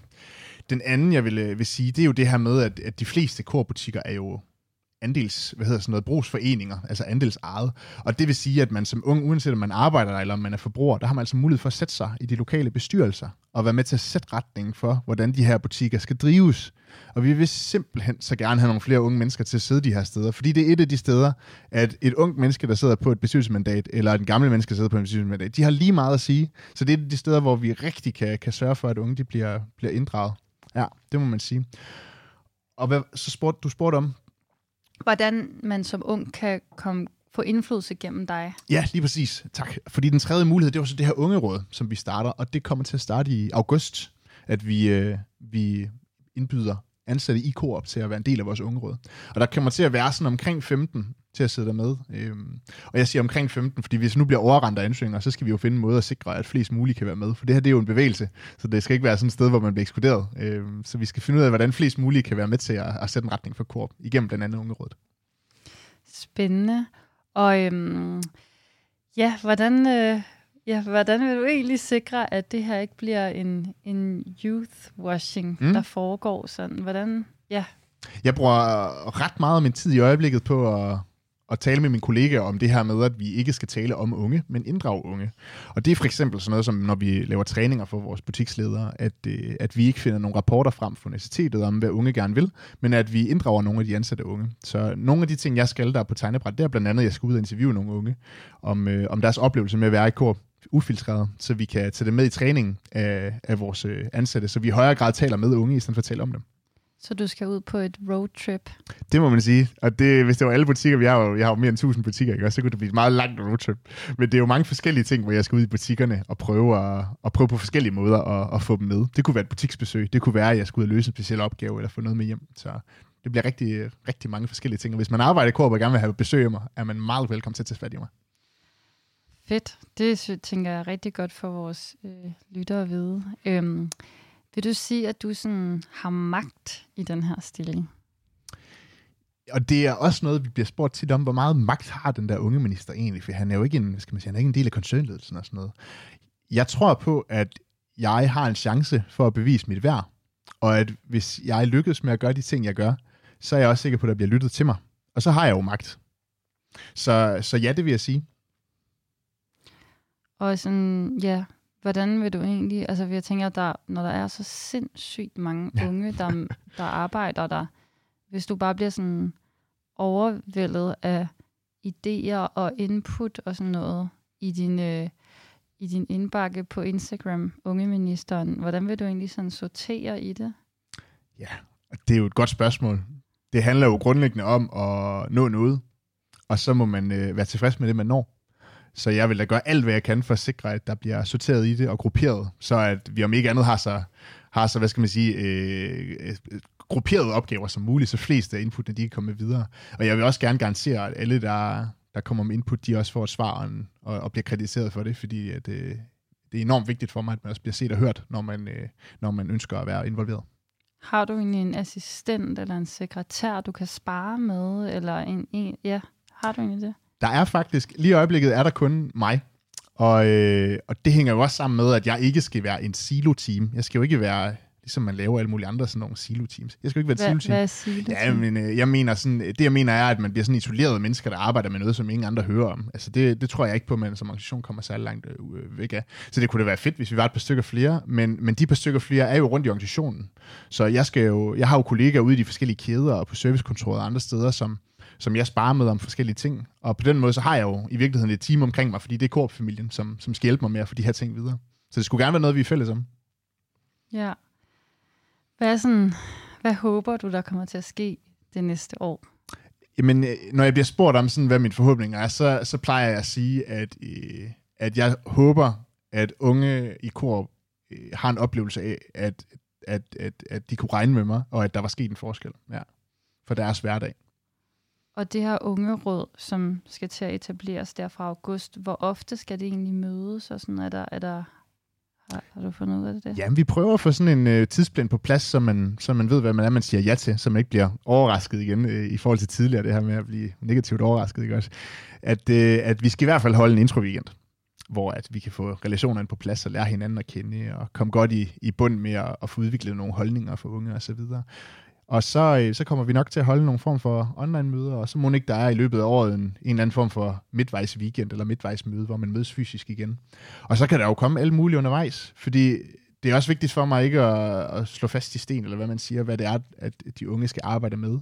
Den anden, jeg vil, øh, vil sige, det er jo det her med, at, at de fleste korbutikker er jo andels, hvad hedder sådan noget, brugsforeninger, altså andelsejet. Og det vil sige, at man som ung, uanset om man arbejder der, eller om man er forbruger, der har man altså mulighed for at sætte sig i de lokale bestyrelser, og være med til at sætte retningen for, hvordan de her butikker skal drives. Og vi vil simpelthen så gerne have nogle flere unge mennesker til at sidde de her steder, fordi det er et af de steder, at et ungt menneske, der sidder på et bestyrelsesmandat, eller en gammel menneske, der sidder på et bestyrelsesmandat, de har lige meget at sige. Så det er et af de steder, hvor vi rigtig kan, kan sørge for, at unge de bliver, bliver inddraget. Ja, det må man sige. Og hvad, så spurgte, du spurgte om,
hvordan man som ung kan komme få indflydelse gennem dig.
Ja, lige præcis. Tak. Fordi den tredje mulighed, det var så det her unge råd, som vi starter, og det kommer til at starte i august, at vi, øh, vi indbyder ansatte i Coop til at være en del af vores unge råd. Og der kommer til at være sådan omkring 15 til at sidde der med. Øhm, og jeg siger omkring 15, fordi hvis nu bliver overrendt af ansøgninger, så skal vi jo finde en måde at sikre, at flest muligt kan være med. For det her det er jo en bevægelse, så det skal ikke være sådan et sted, hvor man bliver ekskluderet. Øhm, så vi skal finde ud af, hvordan flest muligt kan være med til at, at sætte en retning for Coop, igennem blandt andet unge råd.
Spændende. Og øhm, ja, hvordan, øh, ja, hvordan vil du egentlig sikre, at det her ikke bliver en, en youth-washing, mm. der foregår sådan? Hvordan, ja.
Jeg bruger ret meget af min tid i øjeblikket på at at tale med mine kollegaer om det her med, at vi ikke skal tale om unge, men inddrage unge. Og det er for eksempel sådan noget som, når vi laver træninger for vores butiksledere, at, øh, at vi ikke finder nogle rapporter frem fra universitetet om, hvad unge gerne vil, men at vi inddrager nogle af de ansatte unge. Så nogle af de ting, jeg skal der på tegnebræt, det er blandt andet, at jeg skal ud og interviewe nogle unge om, øh, om deres oplevelse med at være i kor ufiltreret, så vi kan tage det med i træningen af, af vores øh, ansatte, så vi i højere grad taler med unge, i stedet for at tale om dem.
Så du skal ud på et roadtrip?
Det må man sige. Og det, hvis det var alle butikker, vi har jo, jeg har jo mere end 1000 butikker, ikke? så kunne det blive et meget langt roadtrip. Men det er jo mange forskellige ting, hvor jeg skal ud i butikkerne og prøve, at, at prøve på forskellige måder at, at få dem med. Det kunne være et butiksbesøg. Det kunne være, at jeg skulle ud og løse en speciel opgave eller få noget med hjem. Så det bliver rigtig, rigtig mange forskellige ting. Og hvis man arbejder i Korp og gerne vil have besøg af mig, er man meget velkommen til at tage fat i mig.
Fedt. Det tænker jeg er rigtig godt for vores øh, lyttere at vide. Øhm, vil du sige, at du sådan har magt i den her stilling?
og det er også noget, vi bliver spurgt tit om, hvor meget magt har den der unge minister egentlig, for han er jo ikke en, skal man sige, han er ikke en del af koncernledelsen og sådan noget. Jeg tror på, at jeg har en chance for at bevise mit værd, og at hvis jeg lykkes med at gøre de ting, jeg gør, så er jeg også sikker på, at der bliver lyttet til mig. Og så har jeg jo magt. Så, så ja, det vil jeg sige.
Og sådan, ja, hvordan vil du egentlig, altså jeg tænker, der, når der er så sindssygt mange unge, der, der arbejder der, hvis du bare bliver sådan overvældet af idéer og input og sådan noget i din, øh, i din indbakke på Instagram, unge ministeren, hvordan vil du egentlig sådan sortere i det?
Ja, det er jo et godt spørgsmål. Det handler jo grundlæggende om at nå noget, og så må man øh, være tilfreds med det, man når. Så jeg vil da gøre alt, hvad jeg kan for at sikre, at der bliver sorteret i det og grupperet, så at vi om ikke andet har så, har så hvad skal man sige, øh, grupperet grupperede opgaver som muligt, så flest af inputtene, de kan komme videre. Og jeg vil også gerne garantere, at alle, der, der kommer med input, de også får et svar og, og bliver krediteret for det, fordi at, øh, det er enormt vigtigt for mig, at man også bliver set og hørt, når man, øh, når man ønsker at være involveret.
Har du egentlig en assistent eller en sekretær, du kan spare med? Eller en, en, ja, har du egentlig det?
Der er faktisk, lige i øjeblikket er der kun mig. Og, øh, og det hænger jo også sammen med, at jeg ikke skal være en silo-team. Jeg skal jo ikke være ligesom man laver alle mulige andre sådan nogle silo-teams. Jeg skal ikke være et silo-team.
Hvad er silo
Ja, men øh, jeg mener sådan, det jeg mener er, at man bliver sådan isoleret mennesker, der arbejder med noget, som ingen andre hører om. Altså det, det tror jeg ikke på, at man som organisation kommer særlig langt øh, væk af. Så det kunne da være fedt, hvis vi var et par stykker flere, men, men de par stykker flere er jo rundt i organisationen. Så jeg, skal jo, jeg har jo kollegaer ude i de forskellige kæder og på servicekontoret og andre steder, som, som jeg sparer med om forskellige ting. Og på den måde, så har jeg jo i virkeligheden et team omkring mig, fordi det er Coop-familien, som, som skal hjælpe mig med at få de her ting videre. Så det skulle gerne være noget, vi er fælles om.
Ja. Hvad, sådan, hvad håber du, der kommer til at ske det næste år?
Jamen, øh, når jeg bliver spurgt om, sådan, hvad min forhåbning er, så, så plejer jeg at sige, at, øh, at jeg håber, at unge i kor øh, har en oplevelse af, at, at, at, at de kunne regne med mig, og at der var sket en forskel ja, for deres hverdag.
Og det her unge råd, som skal til at etableres der fra august, hvor ofte skal det egentlig mødes? Og sådan, er, der, er der har, har du fundet ud af det?
Jamen, vi prøver at få sådan en øh, tidsplan på plads, så man, så man ved, hvad man er, man siger ja til, så man ikke bliver overrasket igen øh, i forhold til tidligere, det her med at blive negativt overrasket. Ikke også? At, øh, at vi skal i hvert fald holde en intro-weekend, hvor at vi kan få relationerne på plads og lære hinanden at kende, og komme godt i, i bund med at, at få udviklet nogle holdninger for unge og så videre. Og så, øh, så kommer vi nok til at holde nogle form for online-møder, og så må ikke der er i løbet af året en, en eller anden form for midtvejs weekend eller midtvejs møde, hvor man mødes fysisk igen. Og så kan der jo komme alle mulige undervejs, fordi det er også vigtigt for mig ikke at, at slå fast i sten, eller hvad man siger, hvad det er, at de unge skal arbejde med.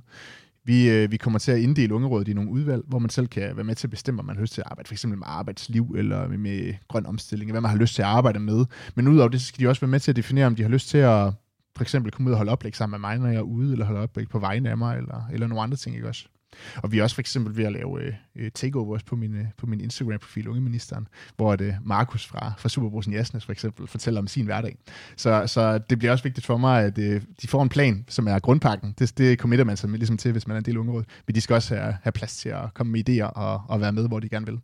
Vi, øh, vi kommer til at inddele ungerådet i nogle udvalg, hvor man selv kan være med til at bestemme, om man har lyst til at arbejde for eksempel med arbejdsliv eller med grøn omstilling, hvad man har lyst til at arbejde med. Men udover det, så skal de også være med til at definere, om de har lyst til at for eksempel komme ud og holde oplæg sammen med mig, når jeg er ude, eller holde oplæg på vegne af mig, eller, eller nogle andre ting, ikke også? Og vi er også for eksempel ved at lave øh, øh takeovers på min, øh, på min Instagram-profil, Ungeministeren, hvor det øh, Markus fra, fra Superbrusen Jasnes for eksempel fortæller om sin hverdag. Så, så det bliver også vigtigt for mig, at øh, de får en plan, som er grundpakken. Det, det committer man sig ligesom til, hvis man er en del ungeråd. Men de skal også have, have plads til at komme med idéer og, og være med, hvor de gerne vil.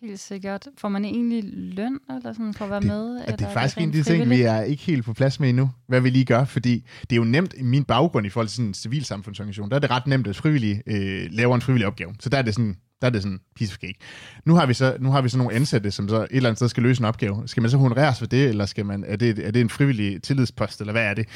Helt sikkert. Får man egentlig løn eller sådan, for at være det, med?
Eller det er faktisk en af de ting, vi er ikke helt på plads med endnu, hvad vi lige gør, fordi det er jo nemt i min baggrund i forhold til sådan en civilsamfundsorganisation, der er det ret nemt, at frivillige øh, laver en frivillig opgave. Så der er det sådan, der er det sådan piece of cake. Nu har vi så, nu har vi så nogle ansatte, som så et eller andet sted skal løse en opgave. Skal man så honoreres for det, eller skal man, er, det, er det en frivillig tillidspost, eller hvad er det?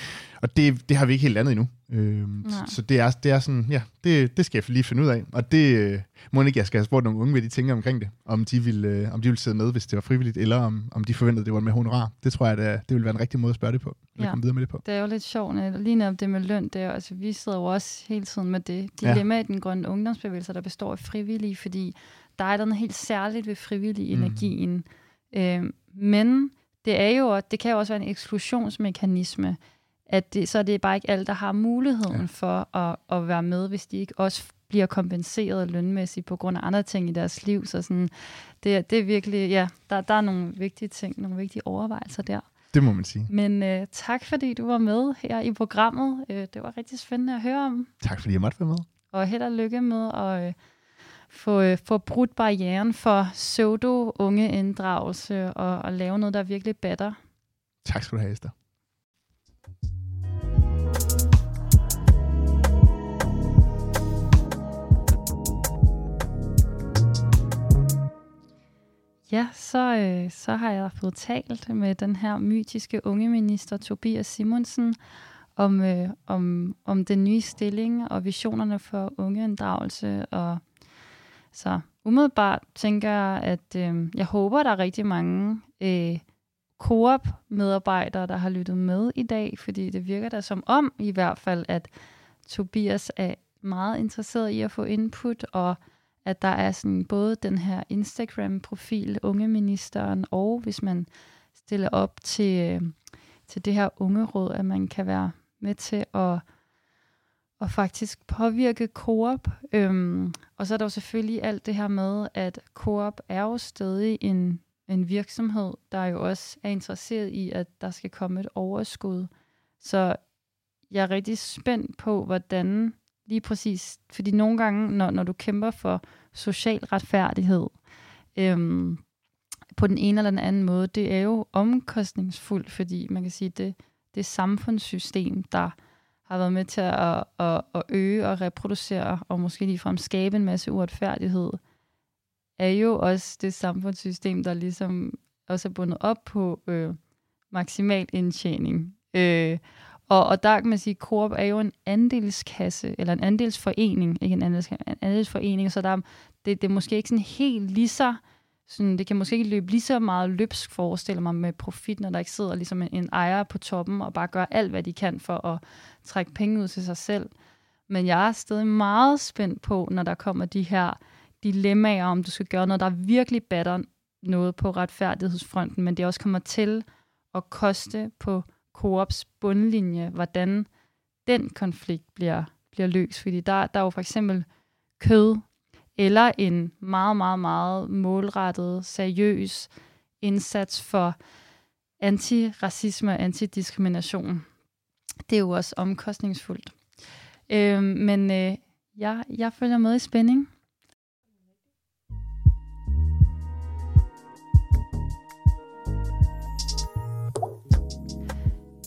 Og det, det har vi ikke helt landet endnu. Øh, så det er, det er sådan, ja, det, det skal jeg lige finde ud af. Og det øh, må ikke, jeg skal have spurgt nogle unge, hvad de tænker omkring det. Om de vil, øh, om de vil sidde med, hvis det var frivilligt, eller om, om de forventede, det var med honorar. Det tror jeg, det, det vil være en rigtig måde at spørge det på. Ja. komme videre med det på.
Det er jo lidt sjovt, lige netop det med løn, det er, altså, vi sidder jo også hele tiden med det dilemma ja. i den grønne ungdomsbevægelse, der består af frivillige, fordi der er noget helt særligt ved frivillig mm. energien. Øh, men det er jo, det kan jo også være en eksklusionsmekanisme, at det, så er det bare ikke alle, der har muligheden ja. for at, at være med, hvis de ikke også bliver kompenseret lønmæssigt på grund af andre ting i deres liv. Så sådan, det, det er virkelig, ja, der, der er nogle vigtige ting, nogle vigtige overvejelser der.
Det må man sige.
Men uh, tak, fordi du var med her i programmet. Uh, det var rigtig spændende at høre om.
Tak, fordi jeg måtte være med.
Og held og lykke med at uh, få, uh, få brudt barrieren for pseudo-unge inddragelse og, og lave noget, der virkelig batter.
Tak skal du have, Esther.
Ja, så, øh, så har jeg fået talt med den her mytiske unge minister Tobias Simonsen om, øh, om, om den nye stilling og visionerne for ungeinddragelse. Og så umiddelbart tænker jeg, at øh, jeg håber, der er rigtig mange øh, Coop-medarbejdere, der har lyttet med i dag, fordi det virker da som om i hvert fald, at Tobias er meget interesseret i at få input, og at der er sådan både den her Instagram-profil, unge ministeren, og hvis man stiller op til, øh, til det her unge råd, at man kan være med til at, at faktisk påvirke Coop. Øhm, og så er der jo selvfølgelig alt det her med, at Coop er jo stadig en, en virksomhed, der jo også er interesseret i, at der skal komme et overskud. Så jeg er rigtig spændt på, hvordan lige præcis, fordi nogle gange, når, når du kæmper for social retfærdighed, øhm, på den ene eller den anden måde, det er jo omkostningsfuldt, fordi man kan sige, det, det samfundssystem, der har været med til at, at, at øge og reproducere, og måske ligefrem skabe en masse uretfærdighed, er jo også det samfundssystem, der ligesom også er bundet op på øh, maksimal indtjening. Øh, og, og der kan man sige, at Coop er jo en andelskasse, eller en andelsforening, ikke en, andelskasse, en andelsforening, så der, det, det er måske ikke sådan helt lige så, sådan, det kan måske ikke løbe lige så meget løbsk, forestiller mig, med profit, når der ikke sidder ligesom en, en ejer på toppen og bare gør alt, hvad de kan for at trække penge ud til sig selv. Men jeg er stadig meget spændt på, når der kommer de her dilemmaer, om du skal gøre noget, der virkelig batter noget på retfærdighedsfronten, men det også kommer til at koste på Coops bundlinje, hvordan den konflikt bliver, bliver løst. Fordi der, der er jo for eksempel kød, eller en meget, meget, meget målrettet, seriøs indsats for antiracisme og antidiskrimination. Det er jo også omkostningsfuldt. Øh, men øh, jeg, jeg følger med i spænding.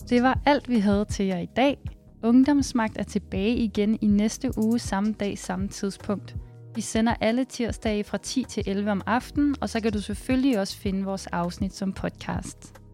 Det var alt, vi havde til jer i dag. Ungdomsmagt er tilbage igen i næste uge, samme dag, samme tidspunkt. Vi sender alle tirsdage fra 10 til 11 om aftenen, og så kan du selvfølgelig også finde vores afsnit som podcast.